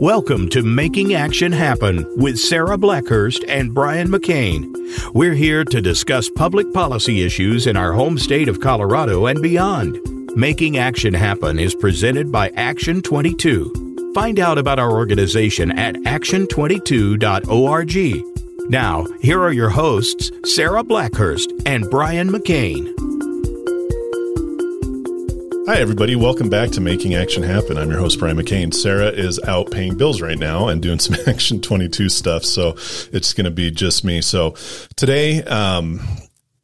Welcome to Making Action Happen with Sarah Blackhurst and Brian McCain. We're here to discuss public policy issues in our home state of Colorado and beyond. Making Action Happen is presented by Action 22. Find out about our organization at action22.org. Now, here are your hosts, Sarah Blackhurst and Brian McCain. Hi, everybody. Welcome back to Making Action Happen. I'm your host, Brian McCain. Sarah is out paying bills right now and doing some Action 22 stuff. So it's going to be just me. So today, um,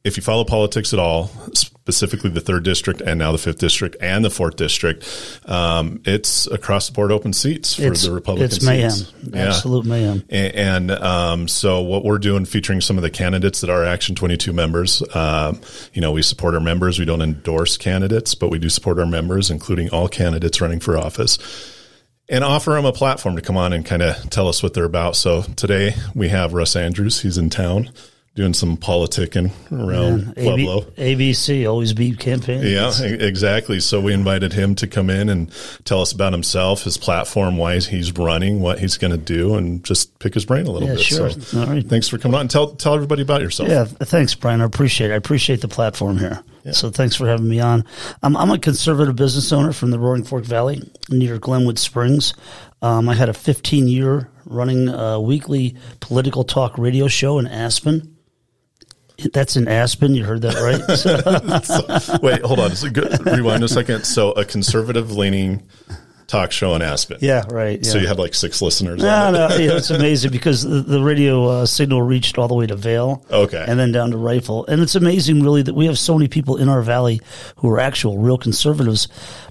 if you follow politics at all, specifically the third district and now the fifth district and the fourth district, um, it's across the board open seats for it's, the Republican it's mayhem. seats. Absolute mayhem. And, and um, so what we're doing, featuring some of the candidates that are Action 22 members. Um, you know, we support our members. We don't endorse candidates, but we do support our members, including all candidates running for office and offer them a platform to come on and kind of tell us what they're about. So today we have Russ Andrews. He's in town doing some politicking around Pueblo. AB, ABC always beat campaign. Yeah, exactly. So we invited him to come in and tell us about himself, his platform, why he's running, what he's going to do, and just pick his brain a little Yeah, bit. sure. So All right. thanks for coming on. Tell tell everybody about yourself. Yeah, thanks, Brian. I appreciate it. I appreciate the platform here. So thanks for having me on. I'm, I'm a conservative business owner from the Roaring Fork Valley near Glenwood Springs. Um, I had a 15 year running uh, weekly political talk radio show in Aspen. That's in Aspen. You heard that right? So- wait, hold on. So good, rewind a second. So a conservative leaning talk show in Aspen. yeah, right. Yeah. So you had like six listeners. No, on it. no, yeah, it's amazing because the, the radio uh, signal reached all the way to Vail, Okay. and then down to Rifle, and it's amazing, really, that we have so many people in our valley who are actual real conservatives,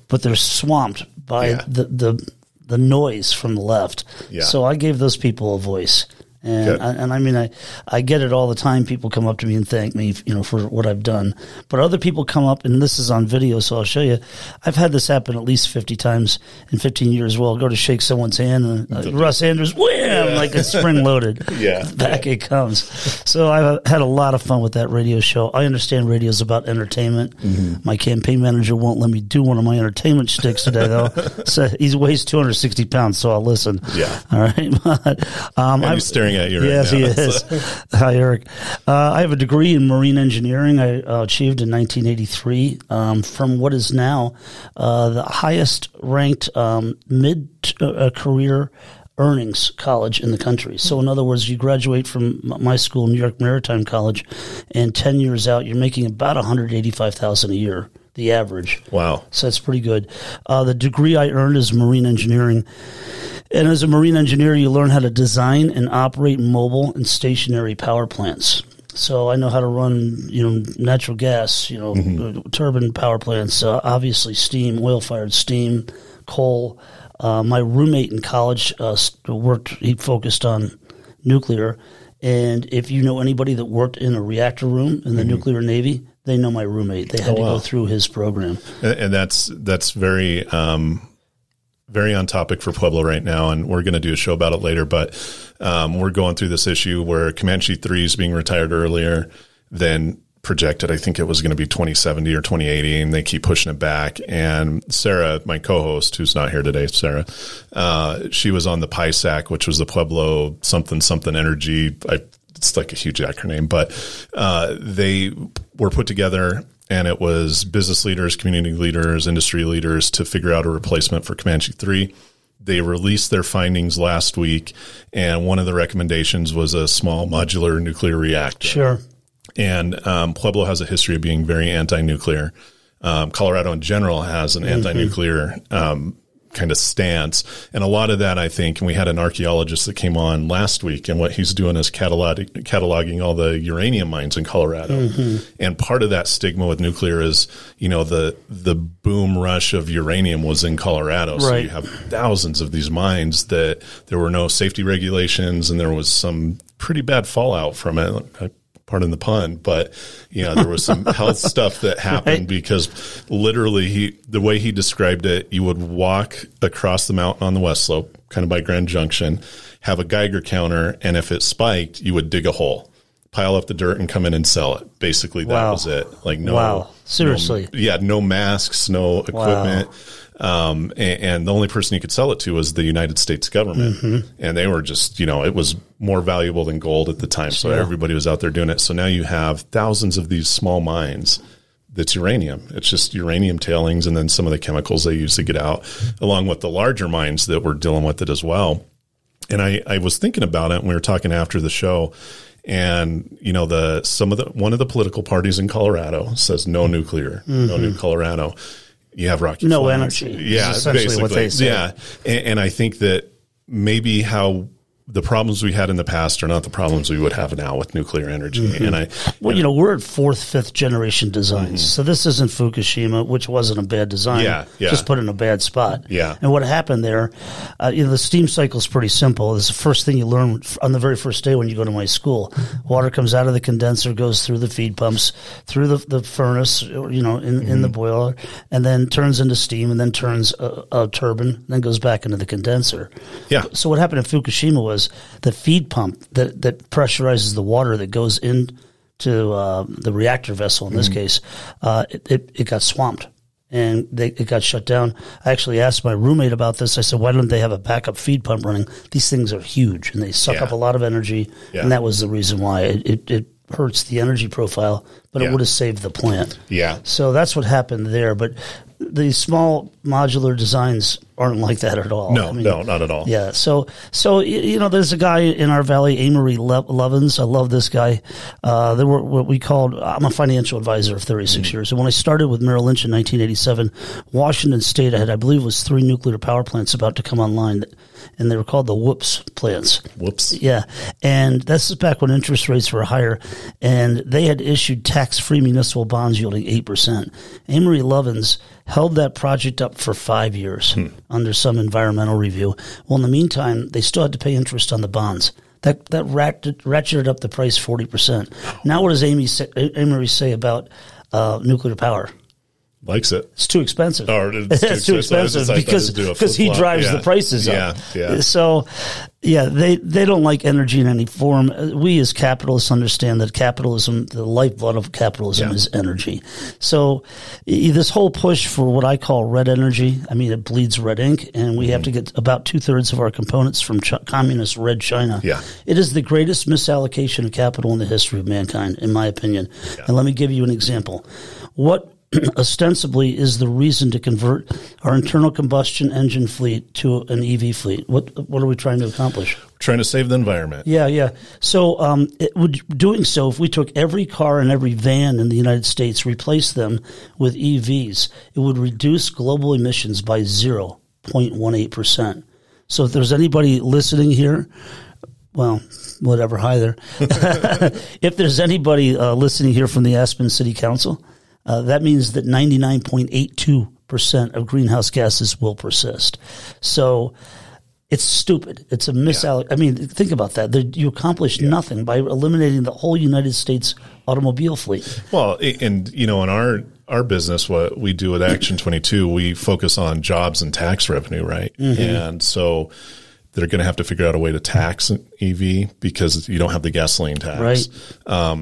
but they're swamped by Yeah. the, the the noise from the left. Yeah. So I gave those people a voice. And Good. I, and I mean I, I get it all the time. People come up to me and thank me, you know, for what I've done. But other people come up, and this is on video, so I'll show you. I've had this happen at least fifty times in fifteen years. Well, I'll go to shake someone's hand, and uh, Russ Andrews, wham, like it's spring loaded. Yeah. back it comes. So I've had a lot of fun with that radio show. I understand radio is about entertainment. Mm-hmm. My campaign manager won't let me do one of my entertainment sticks today, though. so he weighs two hundred sixty pounds, so I'll listen. Yeah. All right. But, um, And I- he's staring at you right yes, now. he is. Hi, Eric. Uh, I have a degree in marine engineering. I uh, achieved in 1983 um, from what is now uh, the highest ranked um, mid uh, career earnings college in the country. So, in other words, you graduate from my school, New York Maritime College, and 10 years out, you're making about 185000 a year, the average. Wow. So that's pretty good. Uh, the degree I earned is marine engineering. And as a marine engineer, you learn how to design and operate mobile and stationary power plants. So I know how to run, you know, natural gas, you know, uh, turbine power plants, uh, obviously steam, oil fired steam, coal. Uh, my roommate in college uh, worked, he focused on nuclear. And if you know anybody that worked in a reactor room in the nuclear navy, they know my roommate. They had to wow. go through his program. And, and that's that's very um, very on topic for Pueblo right now, and we're going to do a show about it later. But um, we're going through this issue where Comanche Three is being retired earlier than projected. I think it was going to be 2070 or 2080, and they keep pushing it back. And Sarah, my co-host, who's not here today, Sarah, uh, she was on the PISAC, which was the Pueblo something something energy. I, it's like a huge acronym, but uh, they were put together and it was business leaders, community leaders, industry leaders to figure out a replacement for Comanche 3. They released their findings last week, and one of the recommendations was a small modular nuclear reactor. Sure. And um, Pueblo has a history of being very anti nuclear. Um, Colorado in general has an anti nuclear um, kind of stance. And a lot of that, I think, and we had an archaeologist that came on last week, and what he's doing is catalog- cataloging all the uranium mines in Colorado. Mm-hmm. And part of that stigma with nuclear is, you know, the the boom rush of uranium was in Colorado. So Right. you have thousands of these mines that there were no safety regulations, and there was some pretty bad fallout from it. I- Pardon the pun, but you know there was some health stuff that happened Right. because literally he the way he described it, you would walk across the mountain on the west slope, kind of by Grand Junction, have a Geiger counter, and if it spiked, you would dig a hole pile up the dirt and come in and sell it. Basically, that Wow. was it. Like no, Wow. Seriously. no- yeah, no masks, no equipment. Um, and, and the only person you could sell it to was the United States government, Mm-hmm. and they were just, you know, it was more valuable than gold at the time. So everybody was out there doing it. So now you have thousands of these small mines that's uranium. It's just uranium tailings and then some of the chemicals they use to get out, along with the larger mines that we're dealing with it as well. And I, I was thinking about it and we were talking after the show. And you know the some of the one of the political parties in Colorado says no nuclear, no new Colorado. You have Rocky. No Flats. energy, Yeah, essentially what they say. Yeah, and, and I think that maybe how the problems we had in the past are not the problems we would have now with nuclear energy. Mm-hmm. And I, Well, you know, we're at fourth, fifth generation designs. So this isn't Fukushima, which wasn't a bad design. Mm-hmm. Yeah, yeah. Just put in a bad spot. Yeah. And what happened there, uh, you know, the steam cycle is pretty simple. It's the first thing you learn on the very first day when you go to my school. Water comes out of the condenser, goes through the feed pumps, through the, the furnace, you know, in, in Mm-hmm. the boiler, and then turns into steam and then turns a, a turbine, then goes back into the condenser. Yeah. So what happened in Fukushima was the feed pump that, that pressurizes the water that goes into uh, the reactor vessel. In this case, uh, it, it, it got swamped and they, it got shut down. I actually asked my roommate about this. I said, "Why don't they have a backup feed pump running? These things are huge and they suck Yeah. up a lot of energy." Yeah. And that was the reason why it, it, it hurts the energy profile, but it would have saved the plant. yeah, So that's what happened there. But these small modular designs aren't like that at all. no, I mean, no, not at all. yeah. So, so you know, there's a guy in our valley, Amory Le- Lovins. I love this guy. Uh, there were what we called. I'm a financial advisor of 36 years, and when I started with Merrill Lynch in 1987, Washington State I had, I believe, was three nuclear power plants about to come online, and they were called the Whoops plants. Whoops. Yeah. And this is back when interest rates were higher and they had issued tax free municipal bonds yielding 8%. Amory Lovins held that project up for five years under some environmental review. Well, in the meantime, they still had to pay interest on the bonds. That, that ratcheted, up the price 40%. Now, what does Amory say, say about uh, nuclear power? Likes it. It's too expensive. Or it's too it's too expensive. Expensive just- I thought because it'd do a because he drives Yeah. the prices Yeah, up. yeah. So, yeah, they they don't like energy in any form. We as capitalists understand that capitalism, the lifeblood of capitalism, Yeah. is energy. So, this whole push for what I call red energy, I mean, it bleeds red ink, and we have to mm-hmm. get about two thirds of our components from Ch- communist red China. Yeah. It is the greatest misallocation of capital in the history of mankind, in my opinion. And let me give you an example. What ostensibly is the reason to convert our internal combustion engine fleet to an EV fleet? What what are we trying to accomplish? Trying to save the environment. Yeah, yeah. So, um, it would, doing so, if we took every car and every van in the United States, replaced them with EVs, it would reduce global emissions by 0.18%. So, if there's anybody listening here, well, whatever, hi there. if there's anybody uh, listening here from the Aspen City Council, uh, that means that 99.82% of greenhouse gases will persist. So it's stupid. It's a misalloc. I mean, think about that. You accomplish nothing by eliminating the whole United States automobile fleet. Well, and you know, in our our business, what we do with Action Twenty Two, we focus on jobs and tax revenue, right? Mm-hmm. And so they're going to have to figure out a way to tax an EV because you don't have the gasoline tax, Right.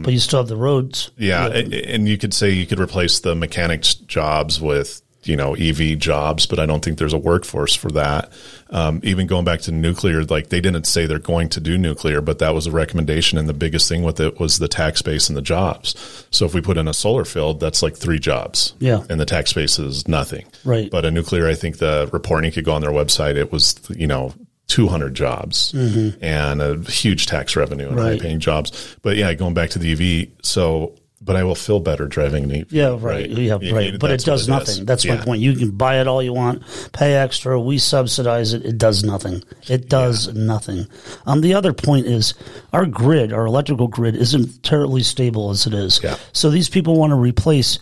but you still have the roads. Yeah, a- and you could say you could replace the mechanics jobs with you know EV jobs, but I don't think there's a workforce for that. Um, even going back to nuclear, like they didn't say they're going to do nuclear, but that was a recommendation, and the biggest thing with it was the tax base and the jobs. So if we put in a solar field, that's like three jobs, Yeah. and the tax base is nothing, Right. But a nuclear, I think the reporting could go on their website. It was you know. 200 jobs and a huge tax revenue and Mm-hmm. Right. high paying jobs. But yeah, going back to the EV. So, but I will feel better driving an EV. Yeah, right. Yeah, You- right. But it does is. nothing. That's my point. You can buy it all you want, pay extra. We subsidize it. It does nothing. It does nothing. Um, the other point is our grid, our electrical grid, isn't terribly stable as it is. Yeah. So these people want to replace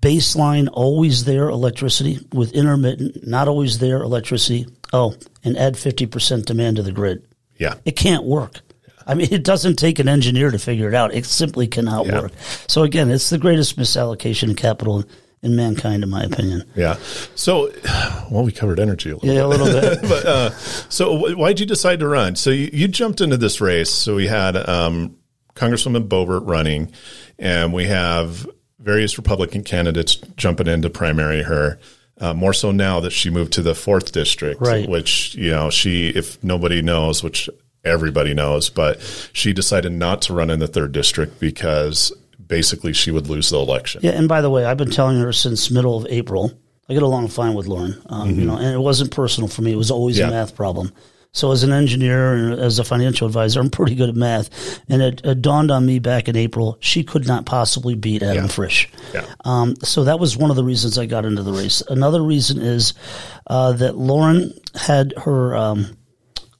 baseline, always there electricity with intermittent, not always there electricity. Oh, and add 50% demand to the grid. Yeah. It can't work. I mean, it doesn't take an engineer to figure it out. It simply cannot Yeah. work. So again, it's the greatest misallocation of capital in mankind, in my opinion. Yeah. So, well, we covered energy a little Yeah, a little bit. but uh, so wh- why'd you decide to run? So you, you jumped into this race. So we had um, Congresswoman Boebert running, and we have various Republican candidates jumping in to primary her. Uh, more so now that she moved to the fourth district, Right. which you know she, if nobody knows, which everybody knows, but she decided not to run in the third district because basically she would lose the election. Yeah, and by the way, I've been telling her since middle of April. I get along fine with Lauren, um, you know, and it wasn't personal for me. It was always Yeah. a math problem. So as an engineer and as a financial advisor, I'm pretty good at math. And it, it dawned on me back in April, she could not possibly beat Adam Yeah. Frisch. Yeah. Um, so that was one of the reasons I got into the race. Another reason is uh, that Lauren had her um,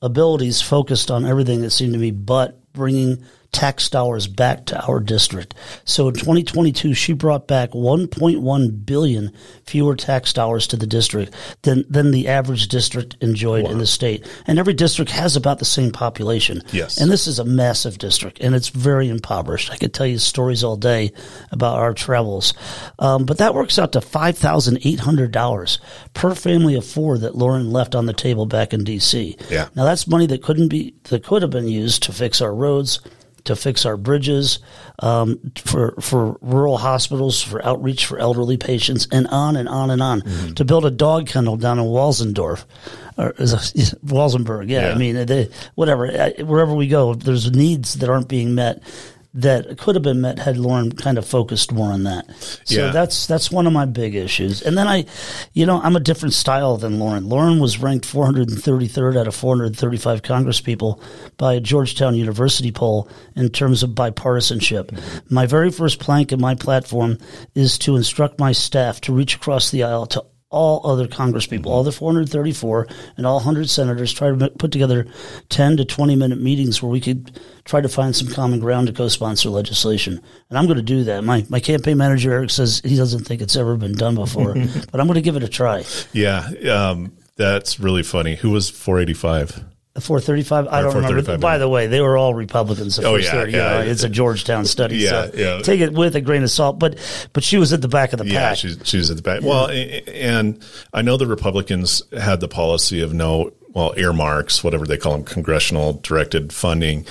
abilities focused on everything that seemed to me but bringing tax dollars back to our district. So in 2022, she brought back 1.1 billion fewer tax dollars to the district than, than the average district enjoyed in the state. And every district has about the same population. Yes. And this is a massive district and it's very impoverished. I could tell you stories all day about our travels. Um, but that works out to $5,800 per family of four that Lauren left on the table back in D.C. Yeah. Now that's money that couldn't be, that could have been used to fix our roads, to fix our bridges, um, for, for rural hospitals, for outreach for elderly patients, and on and on and on. Mm-hmm. To build a dog kennel down in Walsendorf, or is it Walsenburg, yeah, Yeah. I mean, they, whatever, wherever we go, there's needs that aren't being met that could have been met had Lauren kind of focused more on that. So Yeah. that's that's one of my big issues. And then I, you know, I'm a different style than Lauren. Lauren was ranked 433rd out of 435 Congress people by a Georgetown University poll in terms of bipartisanship. Mm-hmm. My very first plank in my platform is to instruct my staff to reach across the aisle to all other Congress people, all the 434 and all 100 senators, try to put together 10 to 20 minute meetings where we could try to find some common ground to co-sponsor legislation. And I'm going to do that. My, my campaign manager, Eric, says he doesn't think it's ever been done before, but I'm going to give it a try. Yeah, um, that's really funny. Who was 485? The 435, I don't remember. 435, By yeah. the way, they were all Republicans. The Oh, first yeah, 30, you yeah. know, it's a Georgetown study. Yeah, so yeah. Take it with a grain of salt. But, but she was at the back of the Yeah, pack. she's she's at the back. Well, and I know the Republicans had the policy of no, well, earmarks, whatever they call them, congressional directed funding.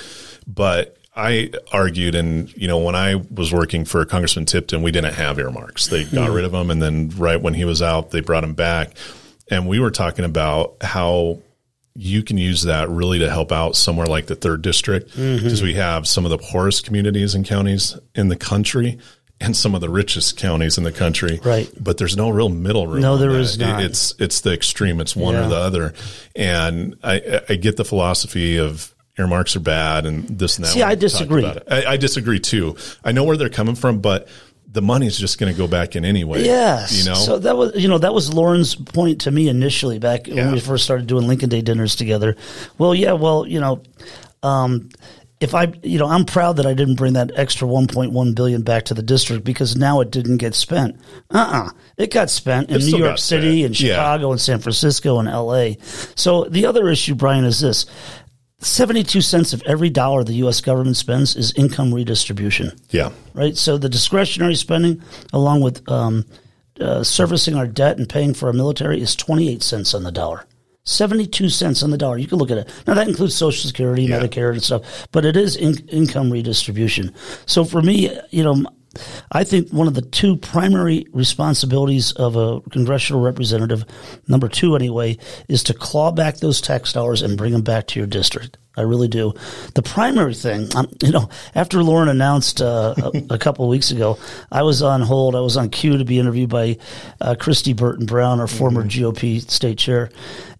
But I argued, and you know, when I was working for Congressman Tipton, we didn't have earmarks. They got hmm. rid of them, and then right when he was out, they brought him back. And we were talking about how you can use that really to help out somewhere like the third district mm-hmm. because we have some of the poorest communities and counties in the country and some of the richest counties in the country. Right. But there's no real middle room. No, there not. It's it's the extreme. It's one Yeah. or the other. And I I get the philosophy of earmarks are bad and this and that. See, I disagree. I, I disagree too. I know where they're coming from, but the money's just going to go back in anyway. Yes. You know. So that was, you know, that was Lauren's point to me initially back when we first started doing Lincoln Day dinners together. Well, yeah, well, you know, um, if I, you know, I'm proud that I didn't bring that extra 1.1 billion back to the district because now it didn't get spent. Uh-uh. It got spent in It New York City spent. and Yeah. Chicago and San Francisco and LA. So the other issue, Brian, is this. 72 cents of every dollar the U.S. government spends is income redistribution yeah. right? So the discretionary spending, along with um, uh, servicing our debt and paying for our military, is 28 cents on the dollar. 72 cents on the dollar. You can look at it. Now, that includes Social Security, Yeah. Medicare, and stuff, but it is in- income redistribution. So for me, you know, I think one of the two primary responsibilities of a congressional representative, number two anyway, is to claw back those tax dollars and bring them back to your district. I really do. The primary thing, um, you know, after Lauren announced uh, a, a couple of weeks ago, I was on hold. I was on cue to be interviewed by uh, Kristi Burton Brown, our former GOP state chair.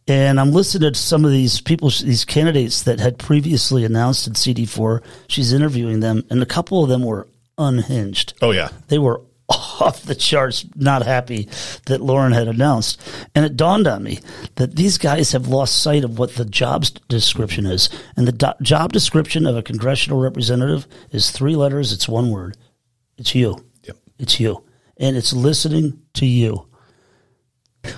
And I'm listening to some of these people, these candidates that had previously announced at CD4. She's interviewing them, and a couple of them were unhinged. Oh yeah. They were off the charts, not happy that Lauren had announced. And it dawned on me that these guys have lost sight of what the job description is. And the do- job description of a congressional representative is three letters, it's one word. It's you. Yep. It's you. And it's listening to you.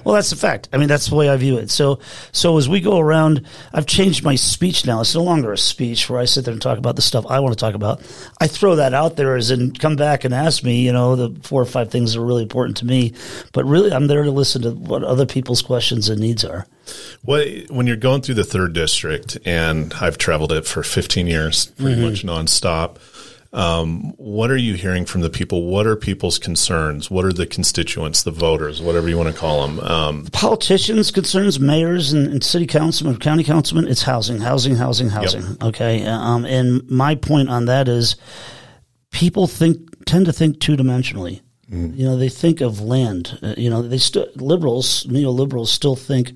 Well, that's the fact. I mean, that's the way I view it. So, so as we go around, I've changed my speech now. It's no longer a speech where I sit there and talk about the stuff I want to talk about. I throw that out there as in come back and ask me, you know, the four or five things that are really important to me. But really, I'm there to listen to what other people's questions and needs are. Well, when you're going through the third district, and I've traveled it for 15 years, pretty Mm-hmm. much nonstop, Um, what are you hearing from the people? What are people's concerns? What are the constituents, the voters, whatever you want to call them? Um, Politicians' concerns, mayors and, and city councilmen, county councilmen, it's housing, housing, housing, housing. Okay. Um, and my point on that is people think, tend to think two dimensionally. You know, they think of land. Uh, you know, they still liberals, neoliberals, still think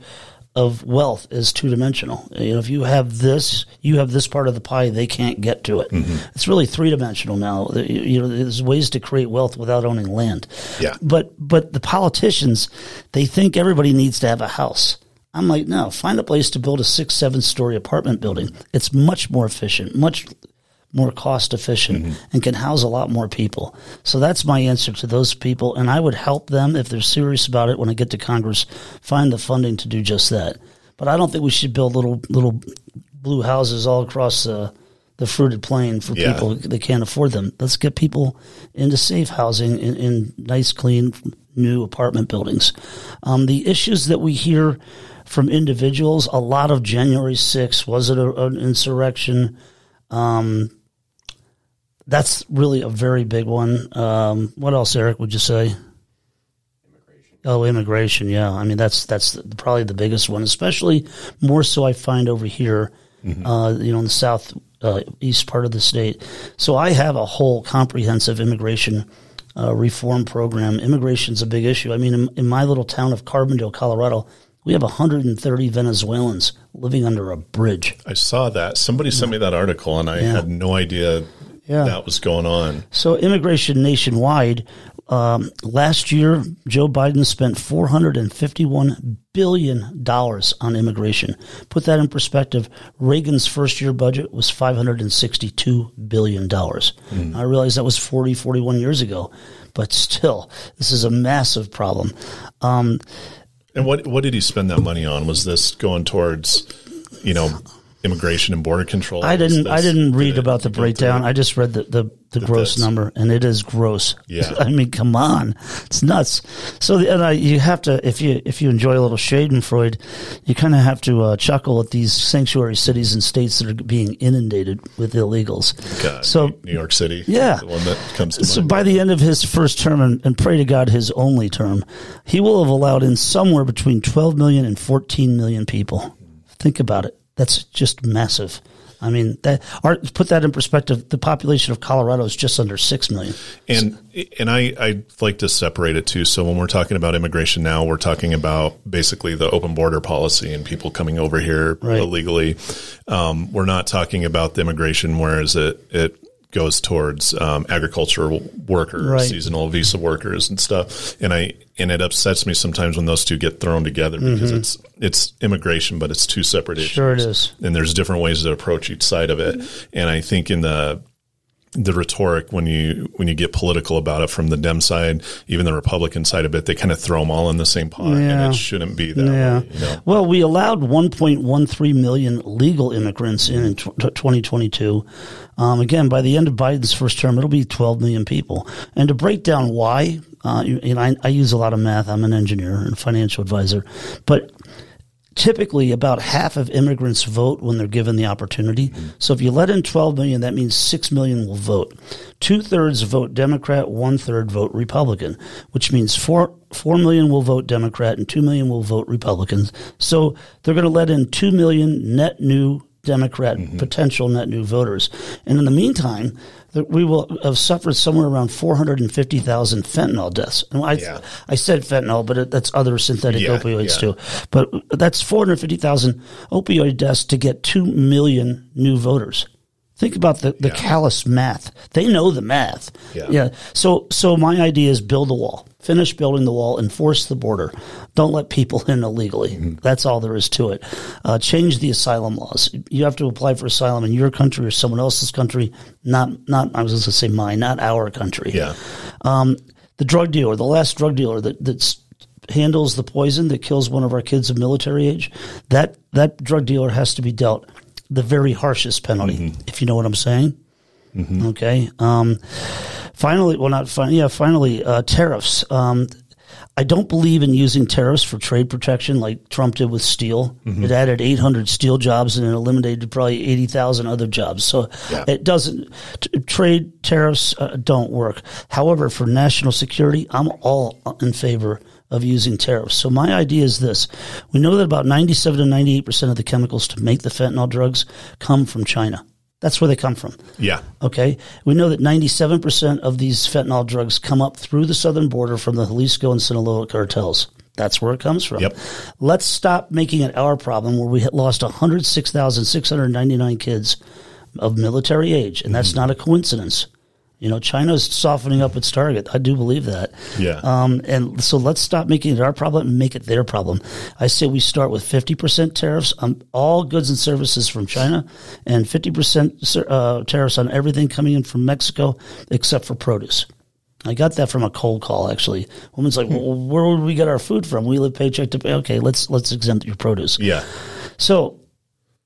of wealth is two dimensional. You know, if you have this, you have this part of the pie, they can't get to it. Mm-hmm. It's really three dimensional now. You- You know, there's ways to create wealth without owning land. Yeah. But but the politicians, they think everybody needs to have a house. I'm like, no, find a place to build a six, seven story apartment building. It's much more efficient, much more cost efficient, and can house a lot more people. So that's my answer to those people. And I would help them if they're serious about it when I get to Congress, find the funding to do just that. But I don't think we should build little little blue houses all across the the fruited plain for Yeah. people that can't afford them. Let's get people into safe housing in, in nice, clean, new apartment buildings. Um, the issues that we hear from individuals, a lot of January 6th, was it a, an insurrection? Um, that's really a very big one. Um, what else, Eric, would you say? Oh, immigration. Yeah, I mean that's that's probably the biggest one, especially more so I find over here, uh, you know, in the south uh, east part of the state. So I have a whole comprehensive immigration uh, reform program. Immigration's a big issue. I mean, in, in my little town of Carbondale, Colorado, we have 130 Venezuelans living under a bridge. I saw that. Somebody sent me that article, and I Yeah. had no idea Yeah. that was going on. So immigration nationwide. Um, last year, Joe Biden spent four hundred and fifty-one billion dollars on immigration. Put that in perspective. Reagan's first-year budget was five hundred and sixty-two billion dollars. I realize that was 40, 41 years ago, but still, this is a massive problem. Um, And what what did he spend that money on? Was this going towards, you know, immigration and border control? I didn't. I didn't read about the breakdown. I just read the the, the gross this. number, and it is gross. Yeah. I mean, come on, it's nuts. So, the, and I, you have to if you if you enjoy a little Schadenfreude, you kind of have to uh, chuckle at these sanctuary cities and states that are being inundated with illegals. God, so. New York City, Yeah. the one that comes to So mind. by the end of his first term, and, and pray to God his only term, he will have allowed in somewhere between 12 million and 14 million people. Think about it. That's just massive. I mean, that our, put that in perspective. The population of Colorado is just under six million. And and I I like to separate it too. So when we're talking about immigration now, we're talking about basically the open border policy and people coming over here Right. illegally. Um, we're not talking about the immigration, whereas it it goes towards um, agricultural workers, Right. seasonal visa workers, and stuff. And I and it upsets me sometimes when those two get thrown together because it's it's immigration, but it's two separate issues. Mm-hmm. Sure it is. And there's different ways to approach each side of it. And I think in the the rhetoric when you when you get political about it from the Dem side, even the Republican side of it, they kind of throw them all in the same pot, Yeah. and it shouldn't be that Yeah. way. You know? Well, we allowed 1.13 million legal immigrants in in tw- 2022. Um, again, by the end of Biden's first term, it'll be 12 million people. And to break down why, uh, you, you know, I, I use a lot of math. I'm an engineer and financial advisor, but typically about half of immigrants vote when they're given the opportunity. Mm-hmm. So if you let in 12 million, that means 6 million will vote. Two thirds vote Democrat, one third vote Republican, which means 4, 4 million will vote Democrat and 2 million will vote Republicans. So they're going to let in 2 million net new Democrat mm-hmm. potential net new voters. And in the meantime, that we will have suffered somewhere around 450,000 fentanyl deaths. And I, Yeah. I said fentanyl, but it, that's other synthetic Yeah, opioids yeah. too. But that's 450,000 opioid deaths to get 2 million new voters. Think about the, the callous math. They know the math. Yeah. So, so my idea is build a wall, finish building the wall, enforce the border. Don't let people in illegally. Mm-hmm. That's all there is to it. Uh, change the asylum laws. You have to apply for asylum in your country or someone else's country, not, not, I was going to say mine, not our country Yeah, um, the drug dealer, the last drug dealer that that's handles the poison that kills one of our kids of military age, that that drug dealer has to be dealt the very harshest penalty, if you know what I'm saying. Okay. Um, finally, well, not finally, yeah, finally, uh, tariffs. Um, I don't believe in using tariffs for trade protection like Trump did with steel. It added 800 steel jobs and it eliminated probably 80,000 other jobs. So Yeah. it doesn't, t- trade tariffs uh, don't work. However, for national security, I'm all in favor of using tariffs. So my idea is this. We know that about 97 to 98% of the chemicals to make the fentanyl drugs come from China. That's where they come from. Yeah. Okay. We know that 97% of these fentanyl drugs come up through the southern border from the Jalisco and Sinaloa cartels. That's where it comes from. Yep. Let's stop making it our problem where we lost 106,699 kids of military age. And that's mm-hmm. not a coincidence. You know, China's softening up its target. I do believe that. Yeah. Um, and so let's stop making it our problem and make it their problem. I say we start with 50% tariffs on all goods and services from China and 50% uh, tariffs on everything coming in from Mexico except for produce. I got that from a cold call actually. Woman's like, well, where would we get our food from? We live paycheck to pay. Okay, let's let's exempt your produce. Yeah. So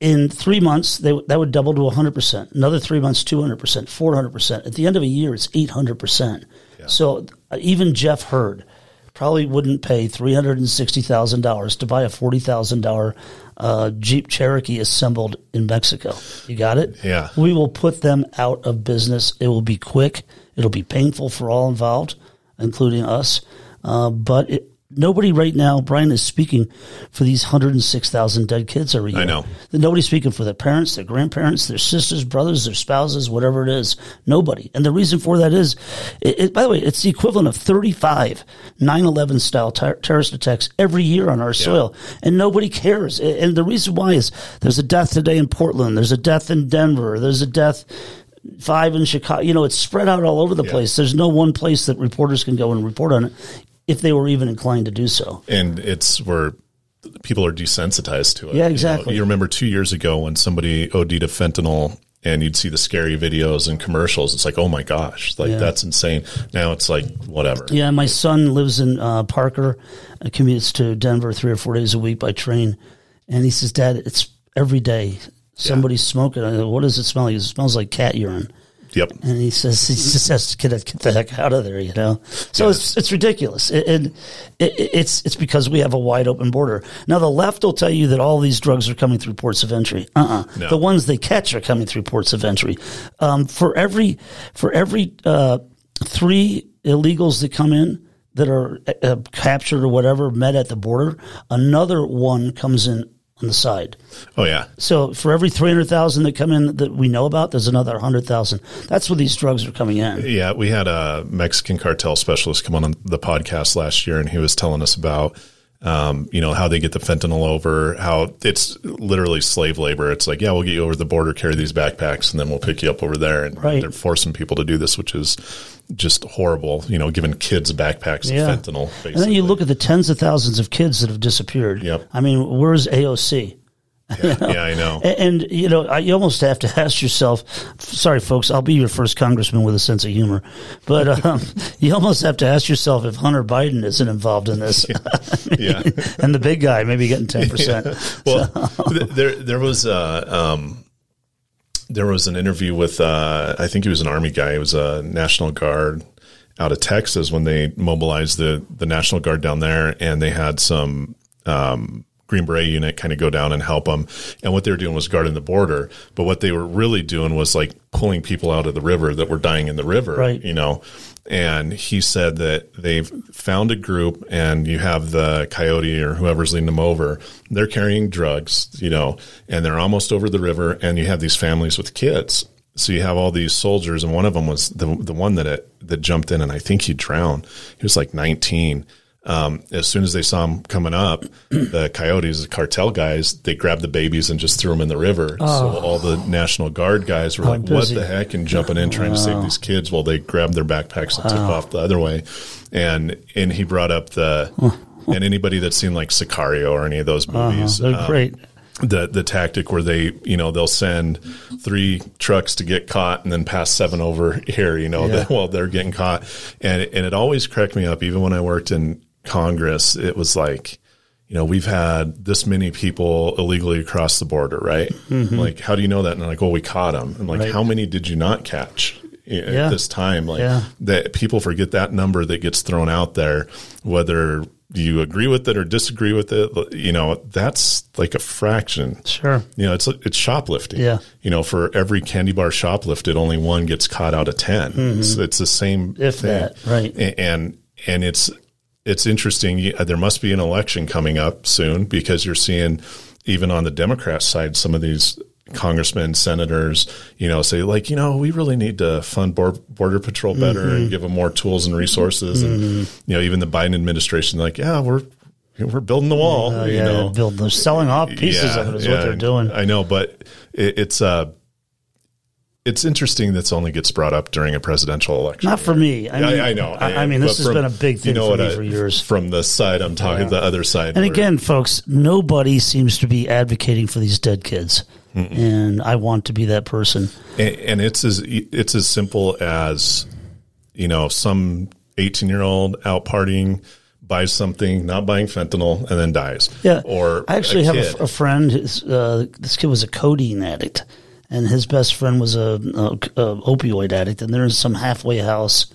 in three months, they, that would double to 100%. Another three months, 200%, 400%. At the end of a year, it's 800%. So uh, even Jeff Hurd probably wouldn't pay $360,000 to buy a $40,000 uh, Jeep Cherokee assembled in Mexico. You got it? Yeah. We will put them out of business. It will be quick. It'll be painful for all involved, including us. Uh, but it, nobody right now, Brian, is speaking for these 106,000 dead kids every year. I know. Nobody's speaking for their parents, their grandparents, their sisters, brothers, their spouses, whatever it is. Nobody. And the reason for that is, it, it, by the way, it's the equivalent of 35 9-11 style ter- terrorist attacks every year on our soil. And nobody cares. And the reason why is there's a death today in Portland. There's a death in Denver. There's a death five in Chicago. You know, it's spread out all over the Yeah. place. There's no one place that reporters can go and report on it if they were even inclined to do so. and it's where people are desensitized to it. Yeah, You know, exactly. You, remember two years ago when somebody OD'd of fentanyl and you'd see the scary videos and commercials. It's like, oh my gosh, like Yeah. that's insane. Now it's like whatever. Yeah, my son lives in uh, Parker, uh, commutes to Denver three or four days a week by train, and he says, "Dad, it's every day somebody's smoking." I go, "What does it smell like?" It smells like cat urine. Yep. And he says he just has to get, get the heck out of there, you know. So it's it's ridiculous, It- and it, it, it's it's because we have a wide open border. Now the left will tell you that all these drugs are coming through ports of entry. Uh uh No. The ones they catch are coming through ports of entry. Um, for every for every uh, three illegals that come in that are uh, captured or whatever met at the border, another one comes in on the side. Oh yeah. So for every 300,000 that come in that we know about, there's another 100,000. That's where these drugs are coming in. Yeah, we had a Mexican cartel specialist come on the podcast last year, and he was telling us about, um, you know, how they get the fentanyl over, how it's literally slave labor. It's like, yeah, we'll get you over the border, carry these backpacks, and then we'll pick you up over there. And Right. they're forcing people to do this, which is just horrible. You know, giving kids backpacks Yeah. of fentanyl. Basically. And then you look at the tens of thousands of kids that have disappeared. Yep. I mean, where's AOC? yeah, yeah, I know. And, and you know, I, you almost have to ask yourself. Sorry, folks, I'll be your first congressman with a sense of humor, but um, you almost have to ask yourself if Hunter Biden isn't involved in this. yeah. and the big guy maybe getting ten percent. well, th- there there was uh, um, there was an interview with uh, I think he was an army guy. He was a National Guard out of Texas when they mobilized the the National Guard down there, and they had some. Um, Green Beret unit kind of go down and help them. And what they were doing was guarding the border. But what they were really doing was like pulling people out of the river that were dying in the river, Right. you know. And he said that they've found a group and you have the coyote or whoever's leading them over. They're carrying drugs, you know, and they're almost over the river and you have these families with kids. So you have all these soldiers and one of them was the the one that it, that jumped in and I think he drowned. He was like 19. Um, as soon as they saw him coming up, the coyotes, the cartel guys, they grabbed the babies and just threw them in the river. So all the National Guard guys were like, "What the heck?" and jumping in trying to save these kids while they grabbed their backpacks and took off the other way. And and he brought up the and anybody that's seen like Sicario or any of those movies, They're um, great. the the tactic where they you know they'll send three trucks to get caught and then pass seven over here you know Yeah. while they're getting caught and and it always cracked me up even when I worked in Congress it was like you know we've had this many people illegally across the border right like how do you know that and they're like well we caught them I'm like Right. how many did you not catch at Yeah. this time. Like Yeah. that people forget that number that gets thrown out there, whether you agree with it or disagree with it. You know, that's like a fraction. Sure. You know, it's it's shoplifting. Yeah. You know, for every candy bar shoplifted, only one gets caught out of 10 It's, it's the same. Mm-hmm. If thing. that, right. And and it's it's interesting. There must be an election coming up soon because you're seeing even on the Democrat side some of these congressmen, senators, you know, say like, you know, we really need to fund border patrol better Mm-hmm. and give them more tools and resources. And you know, even the Biden administration, like, yeah, we're we're building the wall. Uh, you yeah, know, build, they're selling off pieces Yeah, of it is yeah, what they're doing. I know, but it, it's uh, it's interesting that only gets brought up during a presidential election. Not for me. I I, mean, I know. I, I mean, this has from- been a big thing you know for what me I- for years. From the side I'm talking, the other side. And where- again, folks, nobody seems to be advocating for these dead kids, and I want to be that person. and, and it's as it's as simple as you know, some 18 year old out partying buys something, not buying fentanyl, and then dies. Yeah. Or I actually a have a a, friend. His, uh, this kid was a codeine addict, and his best friend was a, a, a opioid addict. And they're in some halfway house,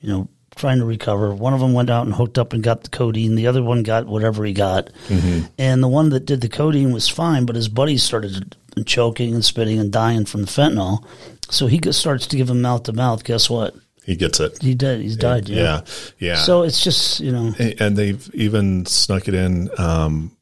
you know, trying to recover. One of them went out and hooked up and got the codeine. The other one got whatever he got, Mm-hmm. and the one that did the codeine was fine, but his buddies started choking and spitting and dying from the fentanyl. So he starts to give him mouth to mouth. Guess what? he gets it. He did. He's died. Yeah. Yeah. Yeah. So it's just you know. and and they've even snuck it in um,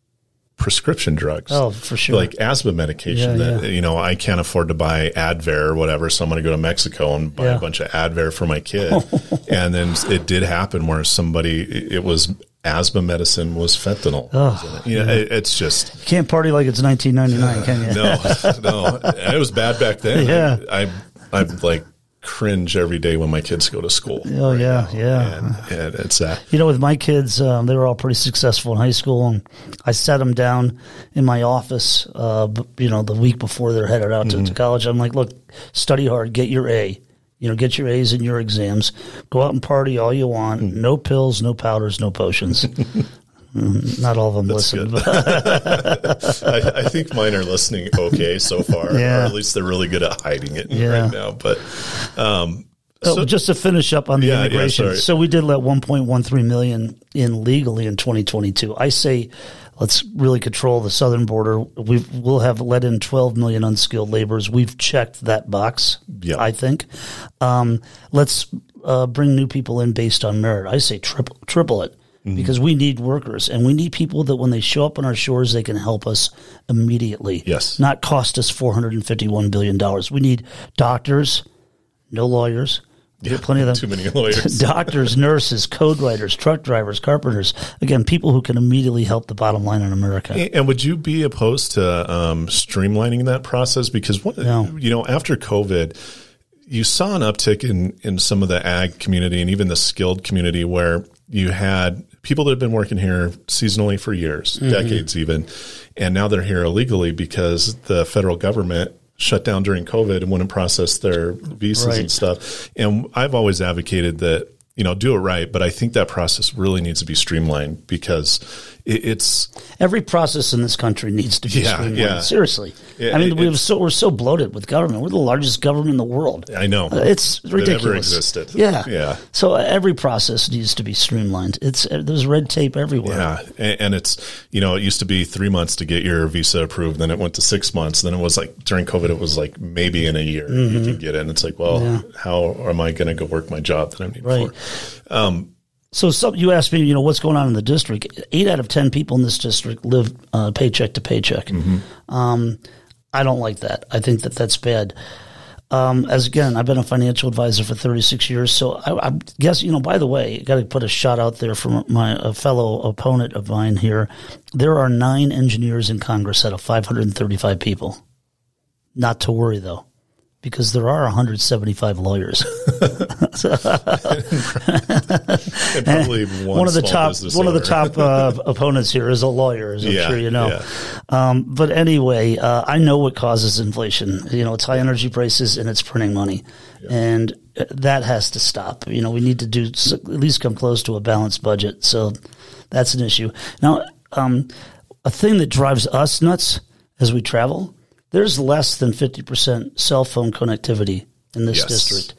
prescription drugs. Oh, for sure. Like asthma medication Yeah, that, yeah. you know, I can't afford to buy Advair or whatever. So I'm going to go to Mexico and buy Yeah. a bunch of Advair for my kid. and then it did happen where somebody, it was asthma medicine was fentanyl. Oh, you know, it, it's just, Can't party like it's 1999, can you? no, no. It was bad back then. Yeah. I, I, I like cringe every day when my kids go to school. Oh yeah, yeah. And, and it's, uh, You know, with my kids, um, they were all pretty successful in high school, and I sat them down in my office. Uh, you know, the week before they're headed out to, to college, I'm like, "Look, study hard, get your A. You know, get your A's in your exams. Go out and party all you want. No pills, no powders, no potions." Mm, Not all of them listen. But I, I think mine are listening okay so far, Yeah. or at least they're really good at hiding it Yeah. right now. But um, Oh, so, just to finish up on the Yeah, yeah, immigration, sorry. so we did let 1.13 million in legally in 2022. I say let's really control the southern border. We will have let in 12 million unskilled laborers. We've checked that box. Yeah. I think. Um, let's uh, bring new people in based on merit. I say triple triple it. Mm-hmm. Because we need workers and we need people that when they show up on our shores, they can help us immediately. Yes. Not cost us $451 billion. We need doctors, no lawyers. We have plenty of them. too many lawyers. Doctors, nurses, code writers, truck drivers, carpenters. Again, people who can immediately help the bottom line in America. and would you be opposed to um, streamlining that process? Because one, No. you know, after COVID, you saw an uptick in in some of the ag community and even the skilled community where you had people that have been working here seasonally for years, Mm-hmm. decades even, and now they're here illegally because the federal government shut down during COVID and wouldn't process their visas Right. and stuff. And I've always advocated that you know do it right, but I think that process really needs to be streamlined because it's Every process in this country needs to be Yeah, streamlined. yeah. Seriously, Yeah, I mean, it- we have so we're so bloated with government. We're the largest government in the world. I know Uh, It's That ever ridiculous. existed. Yeah, Yeah. So uh, every process needs to be streamlined. It's uh, there's red tape everywhere. Yeah, and, and it's you know it used to be three months to get your visa approved, then it went to six months, then it was like during COVID it was like maybe in a year Mm-hmm. you could get it. And it's like, well, how am I going to go work my job that I need Right. for? So some, you asked me, you know, what's going on in the district? Eight out of ten people in this district live uh, paycheck to paycheck. Mm-hmm. Um, I don't like that. I think that that's bad. Um, as again, I've been a financial advisor for 36 years, so I, I guess you know. By the way, got to put a shot out there for my a fellow opponent of mine here. There are nine engineers in Congress out of 535 people. Not to worry though, because there are 175 lawyers. And probably one, one of the top one of the top uh, opponents here is a lawyer, as I'm Yeah, sure you know. yeah. Um, but anyway, uh, I know what causes inflation. You know, it's high energy prices and it's printing money, and uh, that has to stop. You know, we need to do at least come close to a balanced budget. So that's an issue. Now, um, a thing that drives us nuts as we travel. There's less than 50% cell phone connectivity in this Yes. district.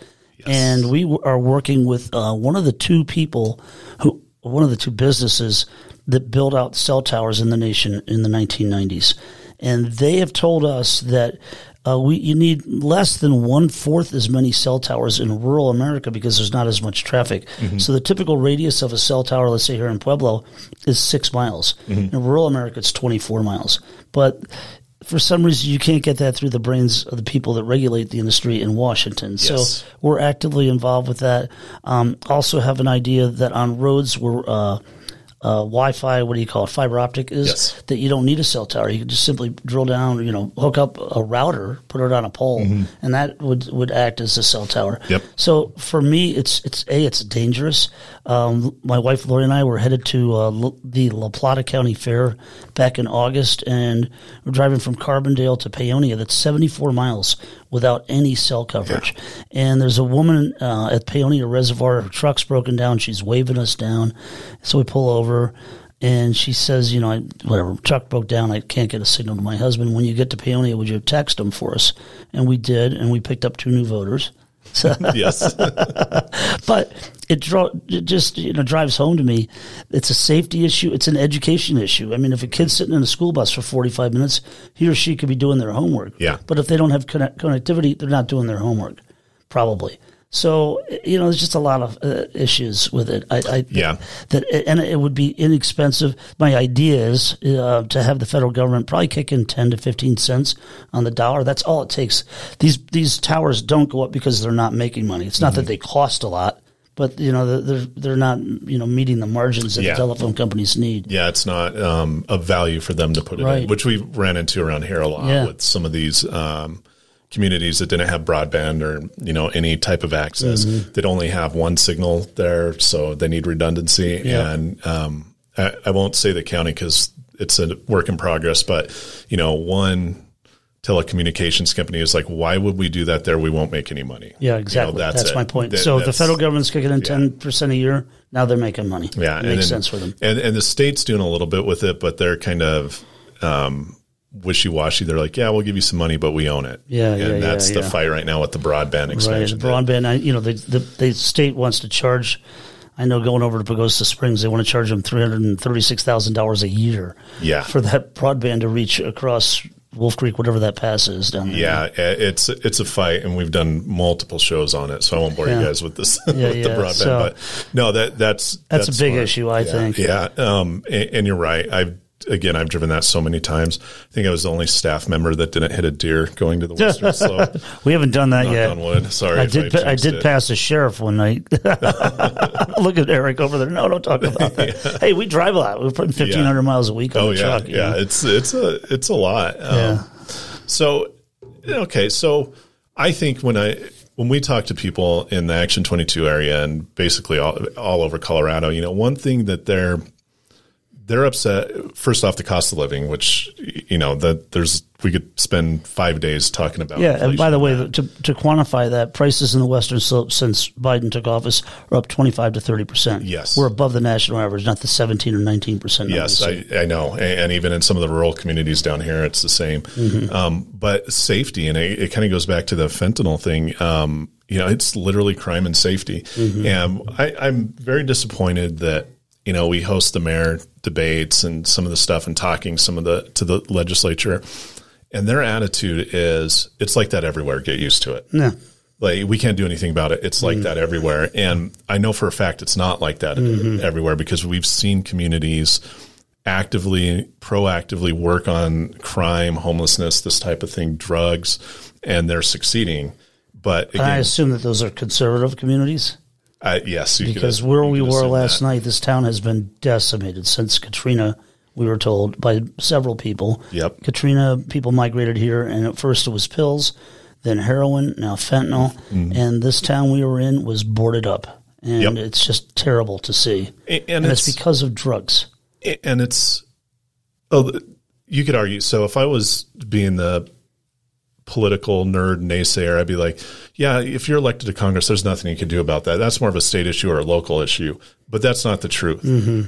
and we w- are working with uh, one of the two people who, one of the two businesses that built out cell towers in the nation in the 1990s, and they have told us that. Uh, we you need less than one fourth as many cell towers in rural America because there's not as much traffic. So the typical radius of a cell tower, let's say here in Pueblo, is six miles. In rural America, it's 24 miles. But for some reason, you can't get that through the brains of the people that regulate the industry in Washington. Yes. So we're actively involved with that. Um, also, have an idea that on roads where uh, uh, Wi-Fi, what do you call it, fiber optic is, Yes. that you don't need a cell tower. You can just simply drill down, you know, hook up a router, put it on a pole, and that would would act as a cell tower. Yep. So for me, it's it's a it's dangerous. Um, my wife Lori and I were headed to uh, L- the La Plata County Fair back in August, and we're driving from Carbondale to Paonia. That's 74 miles without any cell coverage. And there's a woman uh, at Paonia Reservoir. Her truck's broken down. She's waving us down, so we pull over. And she says, you know, I, whatever, truck broke down. I can't get a signal to my husband. When you get to Paonia, would you text him for us? And we did, and we picked up two new voters. So, Yes. but it, draw, it just you know drives home to me. It's a safety issue. It's an education issue. I mean, if a kid's sitting in a school bus for forty five minutes, he or she could be doing their homework. Yeah. But if they don't have connect- connectivity, they're not doing their homework, probably. So you know, there's just a lot of uh, issues with it. I, I Yeah. that and it would be inexpensive. My idea is uh, to have the federal government probably kick in ten to fifteen cents on the dollar. That's all it takes. These these towers don't go up because they're not making money. It's not that they cost a lot, but you know they're they're, not you know meeting the margins that Yeah. the telephone companies need. Yeah, it's not um, of value for them to put it Right. in, which we ran into around here a lot Yeah. with some of these um, communities that didn't have broadband or you know any type of access. Mm-hmm. That only have one signal there, so they need redundancy. Yeah. And um, I, I won't say the county because it's a work in progress, but you know one telecommunications company is like, why would we do that there? We won't make any money. Yeah, You know, exactly. that's my point. That- so the federal government's kicking in ten percent a year, now they're making money. Yeah, it makes then- sense for them. And and the state's doing a little bit with it, but they're kind of um, wishy washy. They're like, yeah, we'll give you some money, but we own it. Yeah, and yeah, that's yeah, the yeah. fight right now with the broadband Right, expansion. the broadband. I, you know, the, the the state wants to charge. I know going over to Pagosa Springs, they want to charge them three hundred and thirty six thousand dollars a year. Yeah. for that broadband to reach across Wolf Creek, whatever that pass is down there. yeah, it's it's a fight, and we've done multiple shows on it, so I won't bore Yeah. you guys with this with the yeah, broadband. so- but no, that that's That's a big smart. issue, I Yeah, think. Yeah, um, and, and you're right. I've again, I've driven that so many times. I think I was the only staff member that didn't hit a deer going to the western slope. We haven't done that Knock yet. on wood. Sorry, I did. pa- I did it. pass a sheriff one night. Look at Eric over there. No, don't talk about that. Hey, we drive a lot. We're putting fifteen hundred miles a week on Oh the yeah, truck. yeah. know? It's it's a it's a lot. Um, Yeah. So okay, so I think when I when we talk to people in the Action Twenty Two area and basically all all over Colorado, you know, one thing that they're they're upset first off the cost of living, which you know that there's we could spend five days talking about. Yeah, and by the way, that. to, to quantify that, prices in the Western Slope since Biden took office are up 25 to 30 percent. Yes. We're above the national average, not the 17 or 19 percent. Yes, I, I know, and, and even in some of the rural communities down here, it's the same. Mm-hmm. Um, but safety, and it, it kind of goes back to the fentanyl thing. Um, you know, it's literally crime and safety, Mm-hmm. and I, I'm very disappointed that you know we host the mayor debates and some of the stuff and talking some of the to the legislature, and their attitude is it's like that everywhere. Get used to it Yeah. like we can't do anything about it. It's like mm-hmm. that everywhere, and I know for a fact it's not like that mm-hmm. everywhere because we've seen communities actively, proactively work on crime, homelessness, this type of thing, drugs, and they're succeeding. But And I assume that those are conservative communities I, yes, you could- because where we were last that. night, this town has been decimated since Katrina. We were told by several people. Yep. Katrina people migrated here, and at first it was pills, then heroin, now fentanyl, Mm-hmm. and this town we were in was boarded up, and Yep. it's just terrible to see. A- and it's because of drugs. and it's oh you could argue so if i was being the political nerd naysayer i'd be like yeah if you're elected to congress there's nothing you can do about that. That's more of a state issue or a local issue but that's not the truth.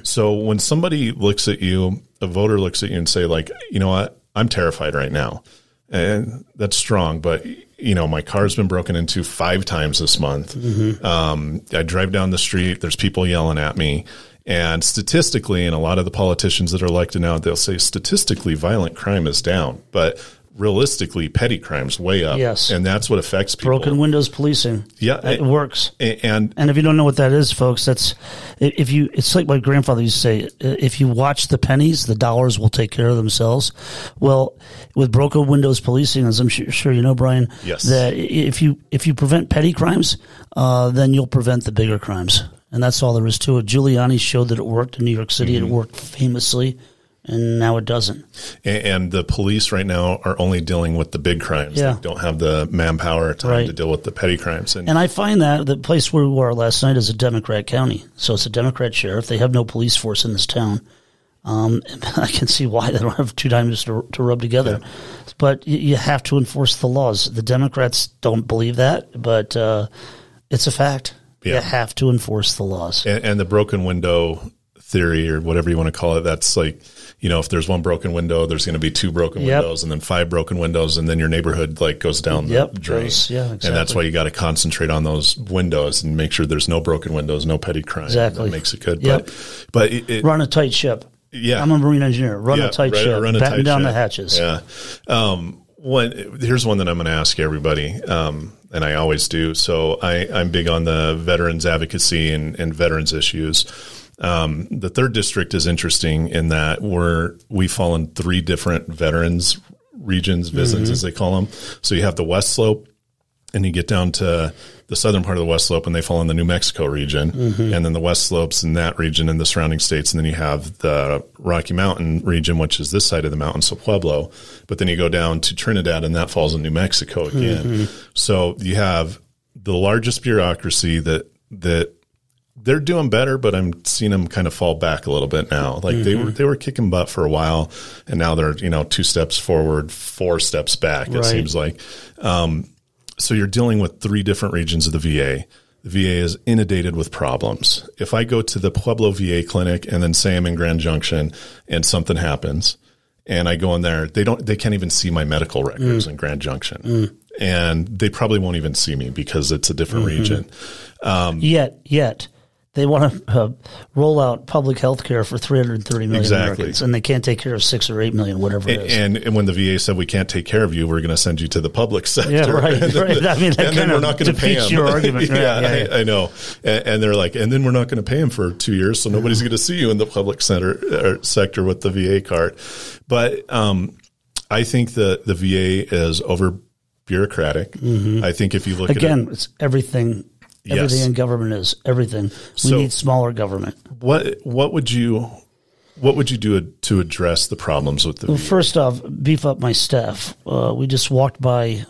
So when somebody looks at you a voter looks at you and say like you know what? I'm terrified right now. And that's strong but you know, my car's been broken into five times this month. Um, I drive down the street, there's people yelling at me. And statistically, and a lot of the politicians that are elected now, they'll say statistically violent crime is down, but realistically petty crimes way up. Yes. And that's what affects people. Broken windows policing. Yeah, it it- works. And And if you don't know what that is, folks, that's if you. It's like my grandfather used to say: if you watch the pennies, the dollars will take care of themselves. Well, with broken windows policing, as I'm sure, sure you know, Brian, Yes. that if you if you prevent petty crimes, uh, then you'll prevent the bigger crimes, and that's all there is to it. Giuliani showed that it worked in New York City; Mm-hmm. it worked famously, and now it doesn't. A- And the police right now are only dealing with the big crimes. Yeah. They don't have the manpower time Right. to deal with the petty crimes. And, And I find that the place where we were last night is a Democrat county. So it's a Democrat sheriff. They have no police force in this town. Um, I can see why they don't have two diamonds to, to rub together. But you, you have to enforce the laws. The Democrats don't believe that, but uh, it's a fact. Yeah. You have to enforce the laws. and, and the broken window theory or whatever you want to call it, that's like, you know, if there's one broken window, there's going to be two broken Yep. windows and then five broken windows and then your neighborhood like goes down Yep, the drain. goes- yeah, And that's why you got to concentrate on those windows and make sure there's no broken windows, no petty crime. Exactly. That makes it good. Yep. But, but it, it, Run a tight ship. Yeah. I'm a marine engineer. Run Yeah, a tight right, ship. run a batten tight down ship. the hatches. Yeah. Um, one, here's one that I'm going to ask everybody, um, and I always do. So I, I'm big on the veterans advocacy and, and veterans issues. Um, the third district is interesting in that we're we fall in three different veterans regions, VISNs mm-hmm. as they call them. So you have the West Slope, and you get down to the southern part of the West Slope, and they fall in the New Mexico region, mm-hmm. and then the West Slopes in that region and the surrounding states, and then you have the Rocky Mountain region, which is this side of the mountain, so Pueblo. But then you go down to Trinidad, and that falls in New Mexico again. Mm-hmm. So you have the largest bureaucracy that that they're doing better, but I'm seeing them kind of fall back a little bit now. Like they were they were kicking butt for a while, and now they're you know two steps forward, four steps back. It Right. seems like. Um, so you're dealing with three different regions of the VA. The VA is inundated with problems. If I go to the Pueblo VA clinic and then say I'm in Grand Junction and something happens, and I go in there, they don't, they can't even see my medical records mm. in Grand Junction, mm. and they probably won't even see me because it's a different mm-hmm. region. Um, yet, yet, they want to uh, roll out public health care for 330 million Exactly. Americans, and they can't take care of six or eight million, whatever it is. And, and when the VA said we can't take care of you, we're going to send you to the public sector. Yeah, right, And then- right. I mean, that and then we're not going to pay him. your argument. Right, yeah, yeah, yeah. I, I know. And, and they're like, and then we're not going to pay him for two years, so nobody's going to see you in the public center or sector with the VA card. But um, I think the the VA is over bureaucratic. I think if you look at it, Mm-hmm. Again, it's everything. Everything Yes. in government is everything. We So- need smaller government. what what would you what would you do to address the problems with the Well, first off, beef up my staff. Uh, we just walked by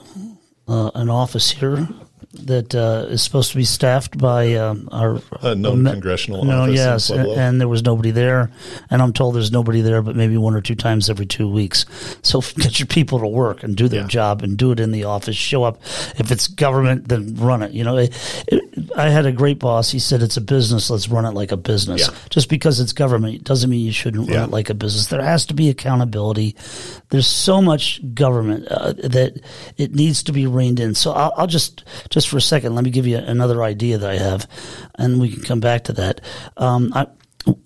uh, an office here that uh, is supposed to be staffed by um, our A non-congressional no, office yes, and, and there was nobody there, and I'm told there's nobody there, but maybe one or two times every two weeks. So get your people to work and do their Yeah. job and do it in the office. Show up. If it's government, then run it. You know, it, it, I had a great boss. He said it's a business. Let's run it like a business. Yeah. Just because it's government doesn't mean you shouldn't run Yeah. it like a business. There has to be accountability. There's so much government uh, that it needs to be reined in. So I'll, I'll just just for a second let me give you another idea that I have, and we can come back to that. Um, I.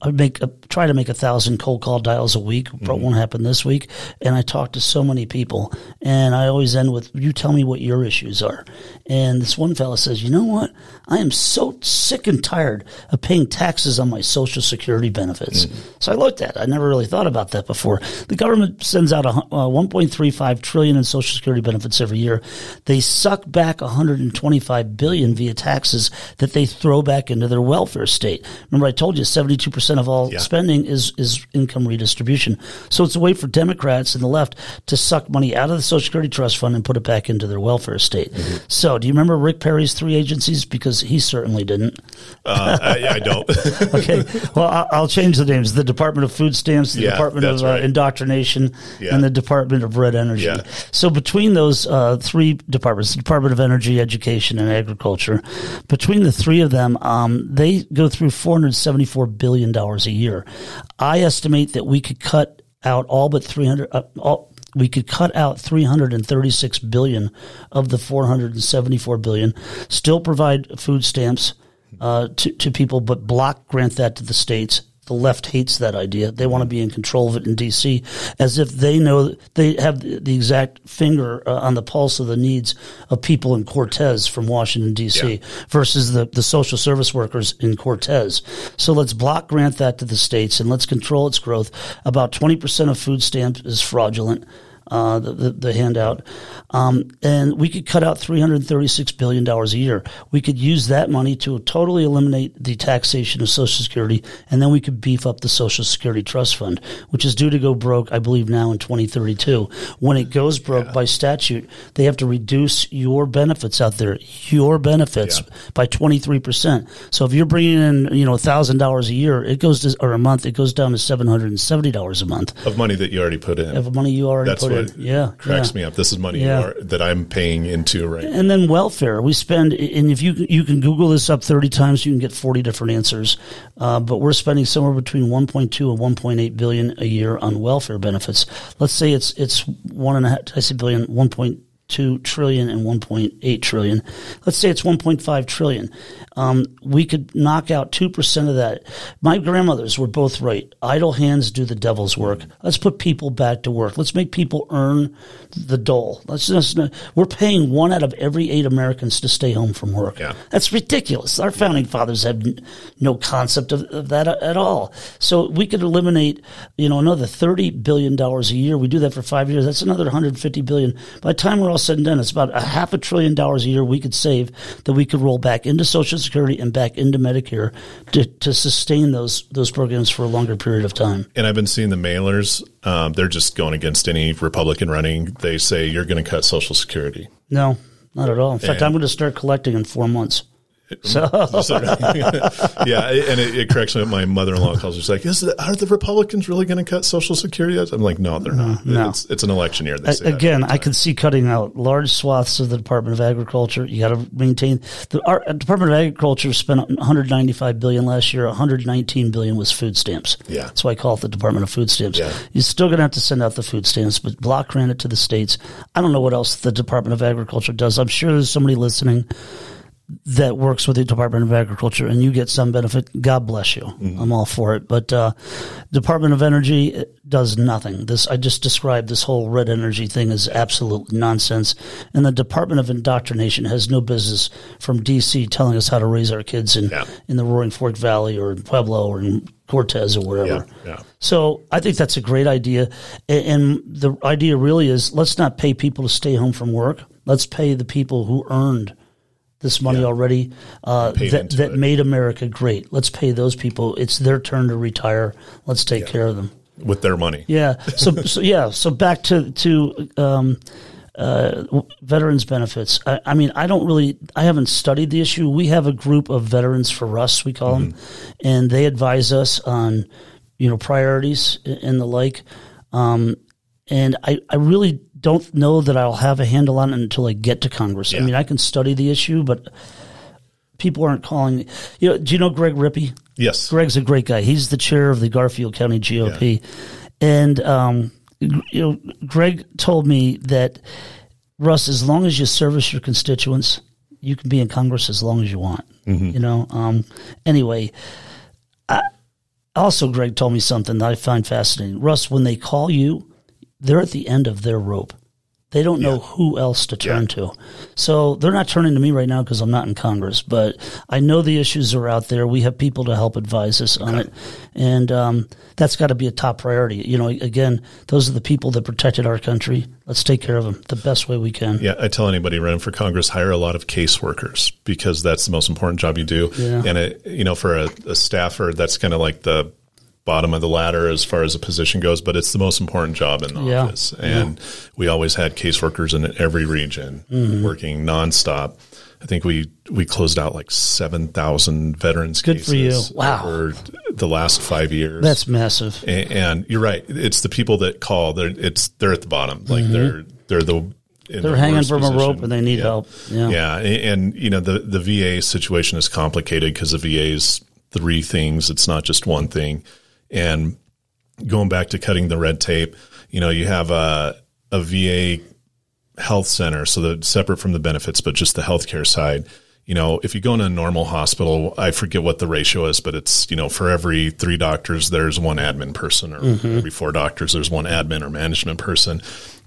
I make a, try to make a thousand cold call dials a week. Probably won't happen this week. And I talk to so many people, and I always end with, "You tell me what your issues are." And this one fella says, "You know what? I am so sick and tired of paying taxes on my Social Security benefits." So I looked at. it. I never really thought about that before. The government sends out a, uh, 1.35 trillion in Social Security benefits every year. They suck back 125 billion via taxes that they throw back into their welfare state. Remember, I told you 72 percent of all Yeah. spending is is income redistribution. So it's a way for Democrats and the left to suck money out of the Social Security Trust Fund and put it back into their welfare state. So, do you remember Rick Perry's three agencies? Because he certainly didn't. Uh, I, I don't. Okay, well, I'll change the names: the Department of Food Stamps, the Yeah, Department of uh, right. Indoctrination, Yeah. and the Department of Red Energy. So between those uh, three departments, the Department of Energy, Education, and Agriculture, between the three of them, um, they go through four hundred seventy-four billion dollars a year. I estimate that we could cut out all but three hundred. Uh, all, we could cut out 336 billion of the 474 billion, still provide food stamps uh, to, to people, but block grant that to the states. The left hates that idea. They want to be in control of it in D.C. as if they know they have the exact finger uh, on the pulse of the needs of people in Cortez from Washington D.C. Yeah. versus the, the social service workers in Cortez. So let's block grant that to the states and let's control its growth. About 20% of food stamps is fraudulent uh, the, the, the, handout. Um, and we could cut out $336 billion a year. We could use that money to totally eliminate the taxation of Social Security, and then we could beef up the Social Security Trust Fund, which is due to go broke, I believe, now in 2032. When it goes broke yeah. by statute, they have to reduce your benefits out there, your benefits yeah. by 23%. So if you're bringing in, you know, $1,000 a year, it goes to, or a month, it goes down to $770 a month. Of money that you already put in. Of money you already That's put in what yeah, cracks yeah. me up. This is money yeah. are, that I'm paying into right. And then welfare, we spend, and if you you can Google this up thirty times, you can get forty different answers. Uh, but we're spending somewhere between one point two and one point eight billion a year on welfare benefits. Let's say it's it's one and a half. I say billion, one point two trillion and 1.8 trillion. Let's say it's 1.5 trillion. Um, we could knock out 2% of that. My grandmothers were both right. Idle hands do the devil's work. Let's put people back to work. Let's make people earn the dole. Let's just, we're paying one out of every eight Americans to stay home from work. Yeah. That's ridiculous. Our founding fathers had no concept of, of that at all. So we could eliminate, you know, another $30 billion a year. We do that for five years. That's another 150 billion. By the time we're all said and done, it's about a half a trillion dollars a year we could save that we could roll back into Social Security and back into Medicare to, to sustain those those programs for a longer period of time. And I've been seeing the mailers; um, they're just going against any Republican running. They say you're going to cut Social Security. No, not at all. In fact, and, I'm going to start collecting in four months. So. yeah, and it, it, corrects me. My mother-in-law calls. She's like, "Is the, are the Republicans really going to cut Social Security?" I'm like, "No, they're not. Mm-hmm. No. It's, it's an election year." Again, I can see cutting out large swaths of the Department of Agriculture. You got to maintain the our, uh, Department of Agriculture spent 195 billion last year. 119 billion was food stamps. Yeah, that's why I call it the Department of Food Stamps. Yeah. you're still going to have to send out the food stamps, but block grant it to the states. I don't know what else the Department of Agriculture does. I'm sure there's somebody listening that works with the Department of Agriculture and you get some benefit, God bless you. Mm-hmm. I'm all for it. But uh, Department of Energy does nothing. This I just described this whole red energy thing is absolute nonsense. And the Department of Indoctrination has no business from DC telling us how to raise our kids in yeah. in the Roaring Fork Valley or in Pueblo or in Cortez or wherever. Yeah, yeah. So I think that's a great idea. And the idea really is let's not pay people to stay home from work. Let's pay the people who earned this money yeah. already uh, that that it. made America great. Let's pay those people. It's their turn to retire. Let's take yeah. care of them with their money. Yeah. So, so yeah. So back to to um, uh, veterans benefits. I, I, mean, I don't really. I haven't studied the issue. We have a group of veterans for Russ, we call mm-hmm. them, and they advise us on you know priorities and the like. Um, and I, I really don't know that I'll have a handle on it until I get to Congress. Yeah. I mean, I can study the issue, but people aren't calling. You know, do you know Greg Rippey? Yes, Greg's a great guy. He's the chair of the Garfield County GOP, yeah. and um, you know, Greg told me that Russ, as long as you service your constituents, you can be in Congress as long as you want. Mm-hmm. You know. Um, anyway, I, also Greg told me something that I find fascinating. Russ, when they call you they're at the end of their rope. They don't know yeah. who else to turn yeah. to. So they're not turning to me right now because I'm not in Congress, but I know the issues are out there. We have people to help advise us on it. And um, that's got to be a top priority. You know, again, those are the people that protected our country. Let's take care of them the best way we can. Yeah, I tell anybody running for Congress, hire a lot of caseworkers because that's the most important job you do. Yeah. And, it, you know, for a, a staffer, that's kind of like the bottom of the ladder as far as a position goes, but it's the most important job in the yeah. office. And yeah. we always had caseworkers in every region mm-hmm. working nonstop. I think we we closed out like seven thousand veterans Good cases for you. Wow. over the last five years. That's massive. And, and you're right. It's the people that call. They're it's they're at the bottom. Like mm-hmm. they're they're the they're the hanging from position. a rope and they need yeah. help. Yeah. Yeah. And, and, you know, the, the VA situation is complicated because the VA is three things. It's not just one thing. And going back to cutting the red tape, you know, you have a a VA health center, so that separate from the benefits, but just the healthcare side, you know, if you go in a normal hospital, I forget what the ratio is, but it's, you know, for every three doctors, there's one admin person, or mm-hmm. every four doctors, there's one admin or management person.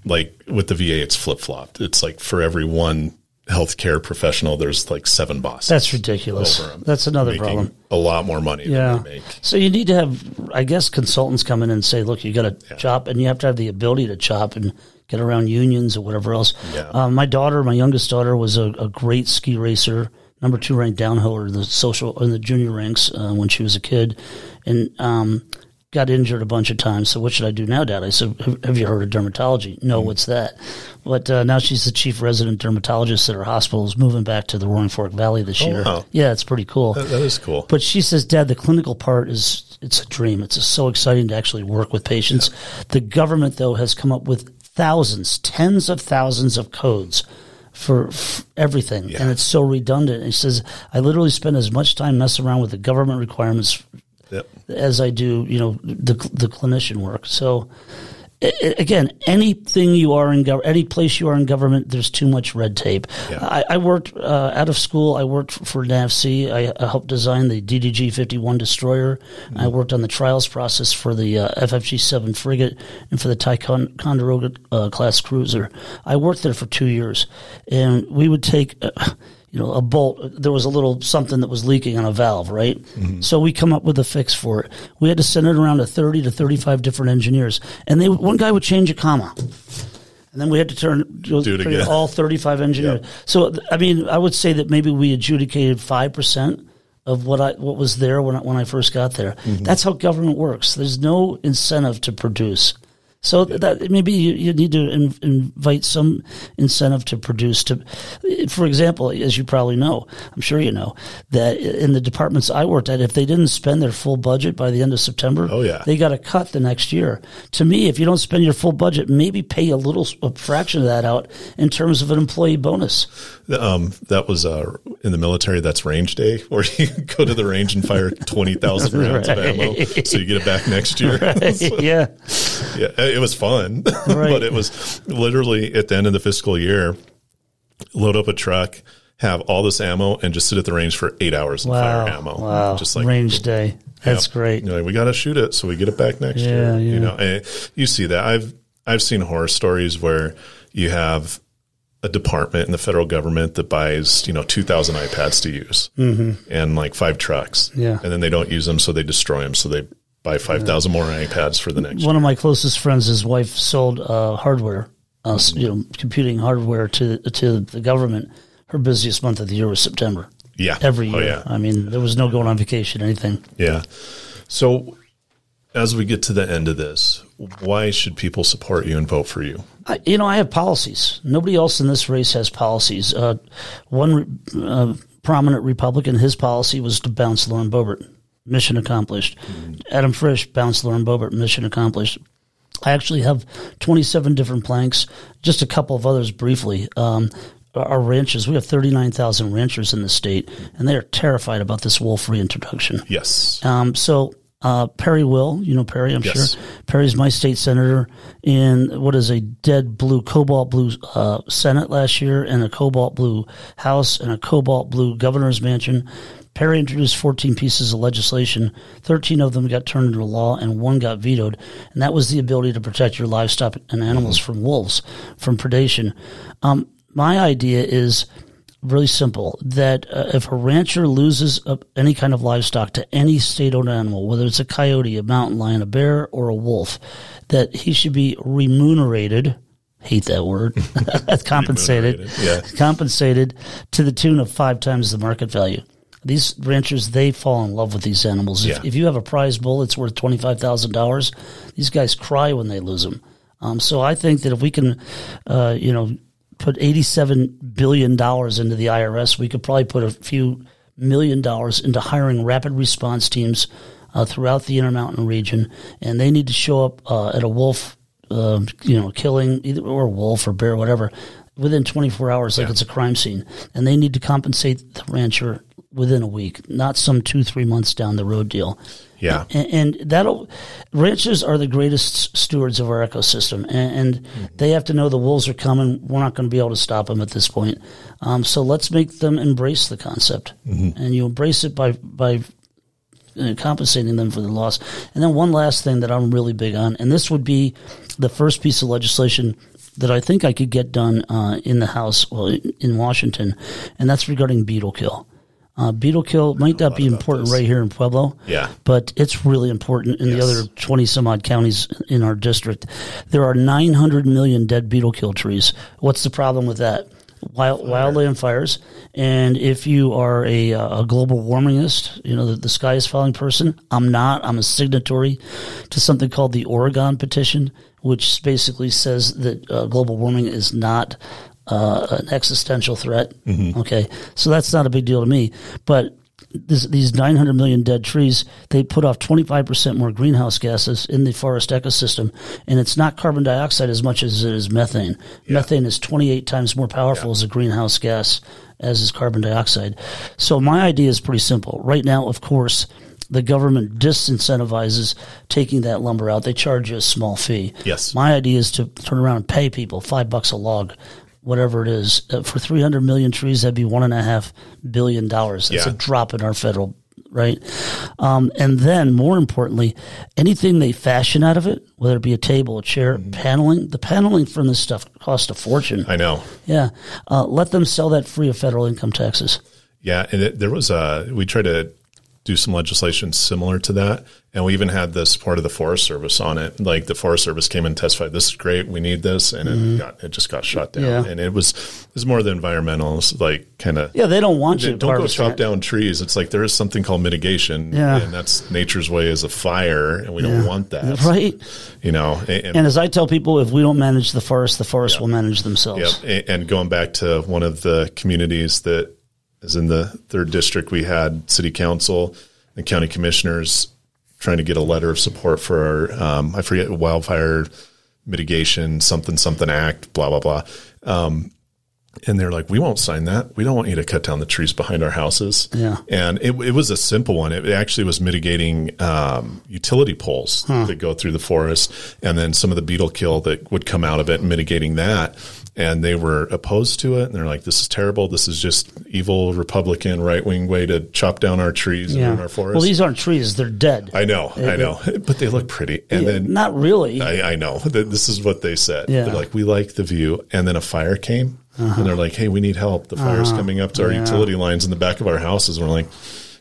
Like with the VA, it's flip flopped. It's like for every one healthcare professional, there's like seven bosses. That's ridiculous. That's another problem. A lot more money. Yeah. So you need to have, I guess, consultants come in and say, look, you got to yeah. chop, and you have to have the ability to chop and get around unions or whatever else. Yeah. Um, my daughter, my youngest daughter, was a, a, great ski racer, number two ranked downhiller in the social in the junior ranks uh, when she was a kid, and um, got injured a bunch of times. So what should I do now, Dad? I said, Have you heard of dermatology? No, mm what's that? But uh, now she's the chief resident dermatologist at her hospital. Is moving back to the Roaring Fork Valley this oh, year. Wow. Yeah, it's pretty cool. That, that is cool. But she says, Dad, the clinical part is it's a dream. It's so exciting to actually work with patients. Yeah. The government, though, has come up with thousands, tens of thousands of codes for, everything, yeah. and it's so redundant. And he says, I literally spend as much time messing around with the government requirements yep. as I do, you know, the the clinician work. So again, anything you are in government, any place you are in government, there's too much red tape. Yeah. I, I, worked uh, out of school. I worked for NAVSEA. I, I helped design the DDG 51 destroyer. Mm-hmm. I worked on the trials process for the uh, FFG 7 frigate and for the Ticonderoga uh, class cruiser. I worked there for two years, and we would take. You know, a bolt, there was a little something that was leaking on a valve, right? Mm-hmm. So we come up with a fix for it. We had to send it around to 30 to 35 different engineers. And they, one guy would change a comma. And then we had to turn Do it again. all 35 engineers. Yep. So, I mean, I would say that maybe we adjudicated 5% of what I what was there when I, when I first got there. Mm-hmm. That's how government works. There's no incentive to produce. So that maybe you, you need to in, invite some incentive to produce. To, for example, as you probably know, I'm sure you know that in the departments I worked at, if they didn't spend their full budget by the end of September, oh yeah, they got a cut the next year. To me, if you don't spend your full budget, maybe pay a little a fraction of that out in terms of an employee bonus. Um, that was uh, in the military. That's range day, where you go to the range and fire twenty thousand rounds right. of ammo, so you get it back next year. Right. yeah, yeah it was fun, right. but it was literally at the end of the fiscal year, load up a truck, have all this ammo, and just sit at the range for eight hours and wow. fire ammo. Wow, just like range day. That's yeah, great. You know, we got to shoot it so we get it back next yeah, year. Yeah. You know, you see that. I've I've seen horror stories where you have a department in the federal government that buys you know 2000 ipads to use mm-hmm. and like five trucks yeah and then they don't use them so they destroy them so they buy 5,000 more iPads for the next One year. of my closest friends, his wife sold uh, hardware, uh, you know, computing hardware to to the government. Her busiest month of the year was September. Yeah. Every oh, year. Oh, yeah. I mean, there was no going on vacation, anything. Yeah. So as we get to the end of this, why should people support you and vote for you? I, you know, I have policies. Nobody else in this race has policies. Uh, one uh, prominent Republican, his policy was to bounce Lauren Boebert mission accomplished. Mm-hmm. Adam Frisch, Bounce Lauren Boebert, mission accomplished. I actually have 27 different planks, just a couple of others briefly. Um, our ranchers, we have 39,000 ranchers in the state, and they are terrified about this wolf reintroduction. Yes. Um, so uh, Perry Will, you know Perry, I'm yes. sure. Perry's my state senator in what is a dead blue, cobalt blue uh, Senate last year, and a cobalt blue House, and a cobalt blue governor's mansion. Perry introduced 14 pieces of legislation. 13 of them got turned into law, and one got vetoed. And that was the ability to protect your livestock and animals mm-hmm. from wolves, from predation. Um, my idea is really simple that uh, if a rancher loses any kind of livestock to any state owned animal, whether it's a coyote, a mountain lion, a bear, or a wolf, that he should be remunerated hate that word compensated yeah. compensated to the tune of five times the market value these ranchers they fall in love with these animals. Yeah. If, if, you have a prize bull it's worth twenty five thousand dollars, these guys cry when they lose them. Um, so I think that if we can, uh, you know, put eighty seven billion dollars into the IRS, we could probably put a few million dollars into hiring rapid response teams uh, throughout the Intermountain region, and they need to show up uh, at a wolf, uh, you know, killing either or wolf or bear, whatever, within 24 hours, like yeah. it's a crime scene, and they need to compensate the rancher within a week, not some two, three months down the road deal. Yeah. and, and that'll ranchers are the greatest stewards of our ecosystem, and, and Mm-hmm. they have to know the wolves are coming. We're not going to be able to stop them at this point. Um, so let's make them embrace the concept, Mm-hmm. and you embrace it by by uh, compensating them for the loss. And then one last thing that I'm really big on, and this would be the first piece of legislation that I think I could get done uh, in the House, well, in in Washington, and that's regarding beetle kill. Uh, beetle kill might not be important this. right here in Pueblo, Yeah. but it's really important in the other 20 some odd counties in our district. There are 900 million dead beetle kill trees. What's the problem with that? Wild, wildland fires. And if you are a, uh, a global warmingist, you know, the, the sky is falling person, I'm not. I'm a signatory to something called the Oregon Petition, which basically says that uh, global warming is not uh, an existential threat. Okay, so that's not a big deal to me. But this, these 900 million dead trees, they put off 25% more greenhouse gases in the forest ecosystem. And it's not carbon dioxide as much as it is methane. Methane is 28 times more powerful as a greenhouse gas as is carbon dioxide. So my idea is pretty simple. Right now, of course, the government disincentivizes taking that lumber out. They charge you a small fee. Yes. My idea is to turn around and pay people five bucks a log, whatever it is. Uh, for 300 million trees, that'd be one and a half billion dollars. That's Yeah. a drop in our federal, right? Um, and then more importantly, anything they fashion out of it, whether it be a table, a chair, paneling, the paneling from this stuff costs a fortune. I know. yeah. Uh, let them sell that free of federal income taxes. Yeah, and it, there was a we tried to do some legislation similar to that, and we even had the support of the Forest Service on it. Like the Forest Service came and testified, "This is great, we need this," and it got it just got shut down. Mm-hmm. Yeah. And it was it was more the environmentals, like kind of Yeah, they don't want you to don't go chop down trees. It's like there is something called mitigation, Yeah. and that's nature's way as a fire, and we don't want that, Right. You know, and, and And as I tell people, if we don't manage the forest, the forest will manage themselves. Yep. A- And going back to one of the communities that is in the third district, we had city council and county commissioners trying to get a letter of support for our, um, I forget, wildfire mitigation, something, something act, blah, blah, blah. Um, and they're like, we won't sign that. We don't want you to cut down the trees behind our houses. Yeah. And it, it was a simple one. It actually was mitigating um, utility poles that go through the forest and then some of the beetle kill that would come out of it, mitigating that. And they were opposed to it. And they're like, this is terrible. This is just evil Republican right wing way to chop down our trees and ruin our forests." Well, these aren't trees; they're dead. I know, I know, but they look pretty. And then Not really. I, I know this is what they said. Yeah. They're like, we like the view. And then a fire came and they're like, hey, we need help. The fire's coming up to our Uh-huh. Yeah. utility lines in the back of our houses. And we're like,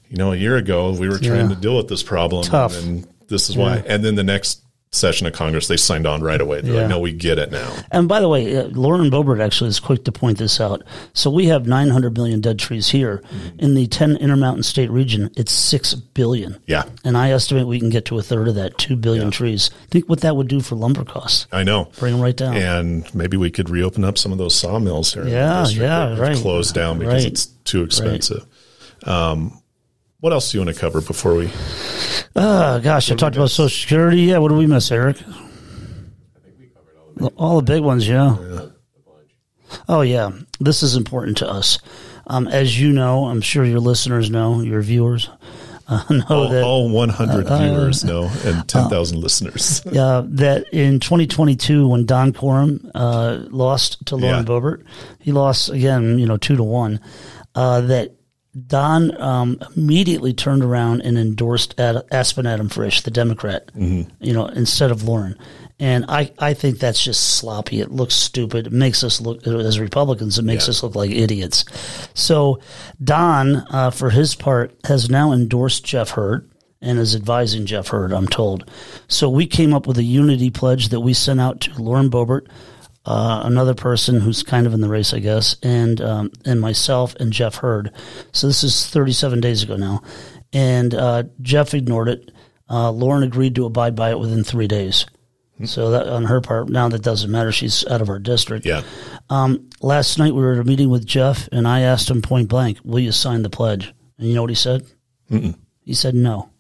you know, a year ago we were trying Yeah. to deal with this problem. Tough. And this is why. And then the next session of Congress, they signed on right away. They're Yeah. like, no, we get it now. and by the way, uh, Lauren Boebert actually is quick to point this out. So we have 900 million dead trees here. Mm-hmm. In the 10 Intermountain State region, it's 6 billion. Yeah. And I estimate we can get to a third of that, 2 billion trees. Think what that would do for lumber costs. I know. Bring them right down. And maybe we could reopen up some of those sawmills here. Yeah, yeah, right. Closed down because Right. it's too expensive. Um, what else do you want to cover before we? Oh, gosh, I talked about Social Security. Yeah, what do we miss, Eric? I think we covered all the big ones, yeah. Oh, yeah. This is important to us. Um, as you know, I'm sure your listeners know, your viewers uh, know all, that all 100 viewers know and 10,000 listeners. uh, that in 2022, when Don Coram uh, lost to Lauren Yeah. Boebert, he lost again, you know, two to one. Uh, that Don um, immediately turned around and endorsed Ad- Aspen Adam Frisch, the Democrat, you know, instead of Lauren. And I, I think that's just sloppy. It looks stupid. It makes us look, as Republicans, it makes Yeah. us look like idiots. So Don, uh, for his part, has now endorsed Jeff Hurd and is advising Jeff Hurd, I'm told. So we came up with a unity pledge that we sent out to Lauren Boebert, uh, another person who's kind of in the race, I guess, and um, and myself and Jeff Hurd. So this is 37 days ago now, and uh, Jeff ignored it. Uh, Lauren agreed to abide by it within three days. So that on her part, now that doesn't matter. She's out of our district. Yeah. Um, last night we were at a meeting with Jeff, and I asked him point blank, "Will you sign the pledge?" And you know what he said? Mm-mm. He said no.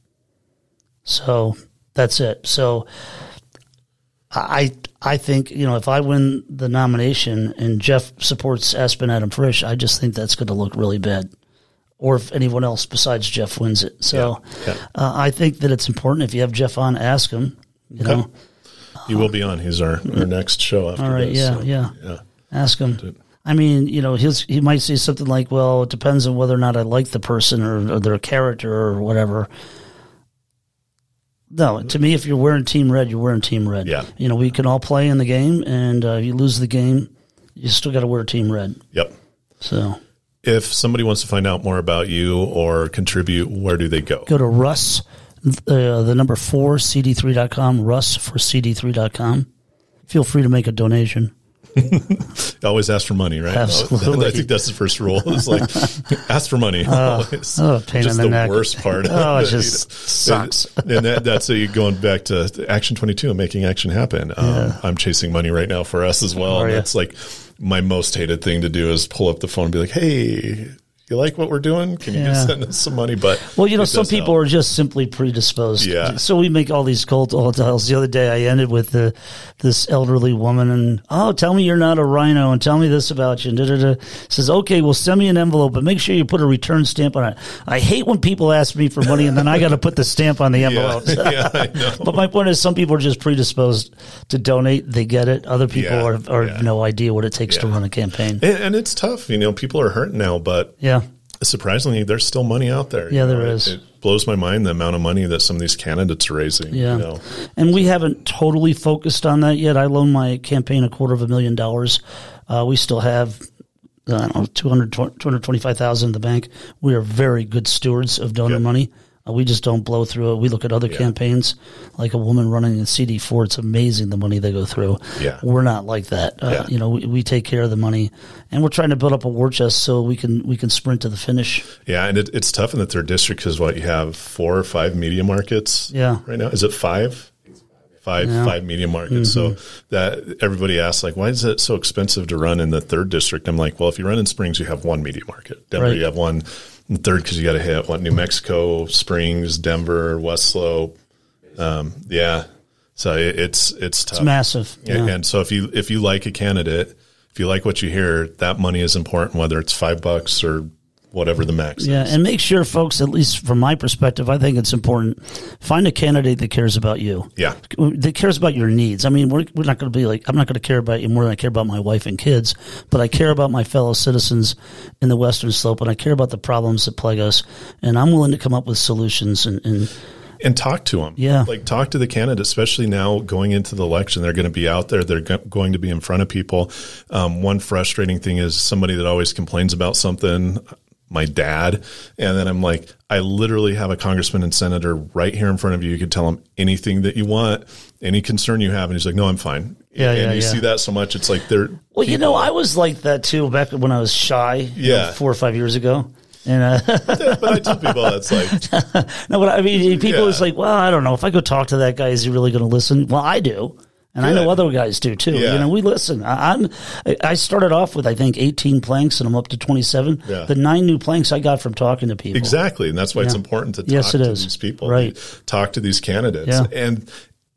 So that's it. So I I think you know if I win the nomination and Jeff supports Aspen Adam Frisch, I just think that's going to look really bad or if anyone else besides Jeff wins it. So Yeah. Uh, I think that it's important if you have Jeff on, ask him. You Okay. know, He will be on. He's our, our next show after all right, this. yeah, so, yeah, yeah. ask him. I mean, you know, he'll he might say something like, "Well, it depends on whether or not I like the person or, or their character or whatever." No, to me, if you're wearing Team Red, you're wearing Team Red. Yeah. You know, we can all play in the game, and uh, if you lose the game, you still got to wear Team Red. Yep. So If somebody wants to find out more about you or contribute, where do they go? go to Russ, uh, the number four, CD3.com, Russ for CD3.com. Feel free to make a donation. Always ask for money, right? Absolutely. I think that's the first rule. It's like ask for money. Always. oh, pain just in the the neck. worst part. Oh, it just sucks. And, and that, that's a, going back to Action 22 and making action happen. Um, I'm chasing money right now for us as well. Ya? like my most hated thing to do is pull up the phone and be like, hey, you like what we're doing? Can you just Yeah. send us some money? But Well, you know, some people help. are just simply predisposed. Yeah. So we make all these cold hotels. The other day, I ended with the, this elderly woman, and oh, tell me you're not a RINO, and tell me this about you. And da, da, da. Says, okay, well, send me an envelope, but make sure you put a return stamp on it. I hate when people ask me for money, and then I got to put the stamp on the envelope. yeah, know. But my point is, some people are just predisposed to donate. They get it. Other people Yeah, are, are yeah. no idea what it takes to run a campaign. And, and it's tough. You know, people are hurting now, but Yeah. Surprisingly, there's still money out there. Yeah, you know, there it- is. It, blows my mind the amount of money that some of these candidates are raising. Yeah. You know? And we haven't totally focused on that yet. I loaned my campaign a quarter of a million dollars. Uh, we still have, I don't know, 200, 225,000 in the bank. We are very good stewards of donor Good. money. Uh, we just don't blow through it. We look at other campaigns, like a woman running in CD4. It's amazing the money they go through. Yeah. We're not like that. Uh, Yeah. You know, we, we take care of the money, and we're trying to build up a war chest so we can we can sprint to the finish. Yeah, and it, it's tough in the third district because what you have four or five media markets. Yeah. right now is it five? Five Yeah. Mm-hmm. five media markets. So that everybody asks like, why is it so expensive to run in the third district? I'm like, well, if you run in Springs, you have one media market. Denver, Right. you have one. The third because you got to hit what New Mexico, Springs, Denver, West Slope. Um, yeah, so it, it's it's tough. It's massive. Yeah. And so if you if you like a candidate, if you like what you hear, that money is important, whether it's five bucks or whatever the max Yeah, is. and make sure, folks, at least from my perspective, I think it's important. Find a candidate that cares about you. Yeah. That cares about your needs. I mean, we're, we're not going to be like, I'm not going to care about you more than I care about my wife and kids, but I care about my fellow citizens in the Western Slope and I care about the problems that plague us. And I'm willing to come up with solutions and, and and talk to them. Yeah. Like talk to the candidate, especially now going into the election. They're going to be out there. They're go- going to be in front of people. Um, one frustrating thing is somebody that always complains about something, my dad. And then I'm like, I literally have a congressman and senator right here in front of you. You can tell him anything that you want, any concern you have. And he's like, no, I'm fine. Yeah, and yeah, you yeah. see that so much. It's like they're, well, you know, I was like that too back when I was shy, you know, Yeah. four or five years ago. And uh, but I tell people that's like, No, but I mean, people Yeah. is like, well, I don't know. If I go talk to that guy, is he really going to listen? Well, I do. And I know other guys do too. Yeah. You know, we listen. I, I'm, I started off with, I think, 18 planks and I'm up to 27. Yeah. The nine new planks I got from talking to people. Exactly, and that's why it's important to talk Yes, it to is. these people, Right. Talk to these candidates, Yeah. and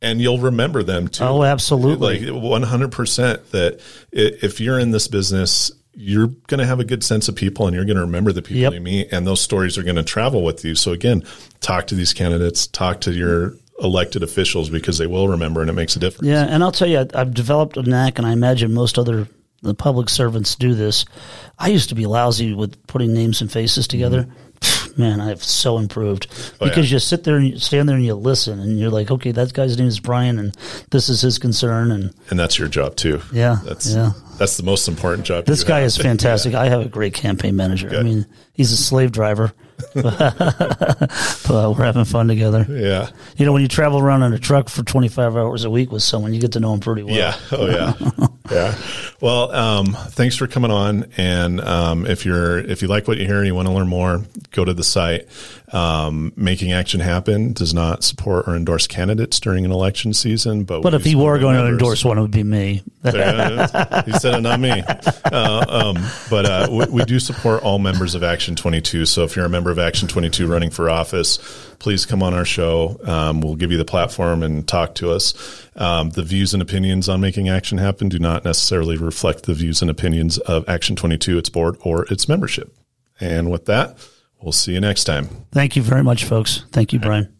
and you'll remember them too. Oh, absolutely. like one hundred percent. That if you're in this business, you're going to have a good sense of people, and you're going to remember the people Yep. you meet, and those stories are going to travel with you. So again, talk to these candidates, talk to your elected officials because they will remember, and it makes a difference. Yeah, and I'll tell you, I've developed a knack, and I imagine most other the public servants do this. I used to be lousy with putting names and faces together. Pfft, Man, I have so improved Mm-hmm. Oh, because yeah. you sit there and you stand there and you listen, and you're like, okay, that guy's name is Brian, and this is his concern, and And that's your job too. Yeah, that's yeah. that's the most important job. this guy have. is fantastic. I have a great campaign manager. I mean, he's a slave driver, but we're having fun together. Yeah. You know, when you travel around in a truck for 25 hours a week with someone, you get to know them pretty well. Yeah. Oh, yeah. yeah. Well, um, thanks for coming on. And um, if you're if you like what you hear and you want to learn more, go to the site. Um, Making Action Happen does not support or endorse candidates during an election season, but But if he were going to endorse one, it would be me. Yeah, he said it, not me. Uh, um, but uh, we, we do support all members of Action 22. So if you're a member of Action 22 running for office, please come on our show. Um, we'll give you the platform and talk to us. Um, the views and opinions on making action happen do not necessarily reflect the views and opinions of Action 22, its board, or its membership. And with that, We'll see you next time. Thank you very much, folks. Thank you, Brian.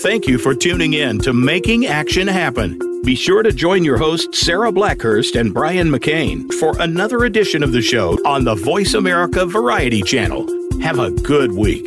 Thank you for tuning in to Making Action Happen. Be sure to join your hosts, Sarah Blackhurst and Brian McCain, for another edition of the show on the Voice America Variety Channel. Have a good week.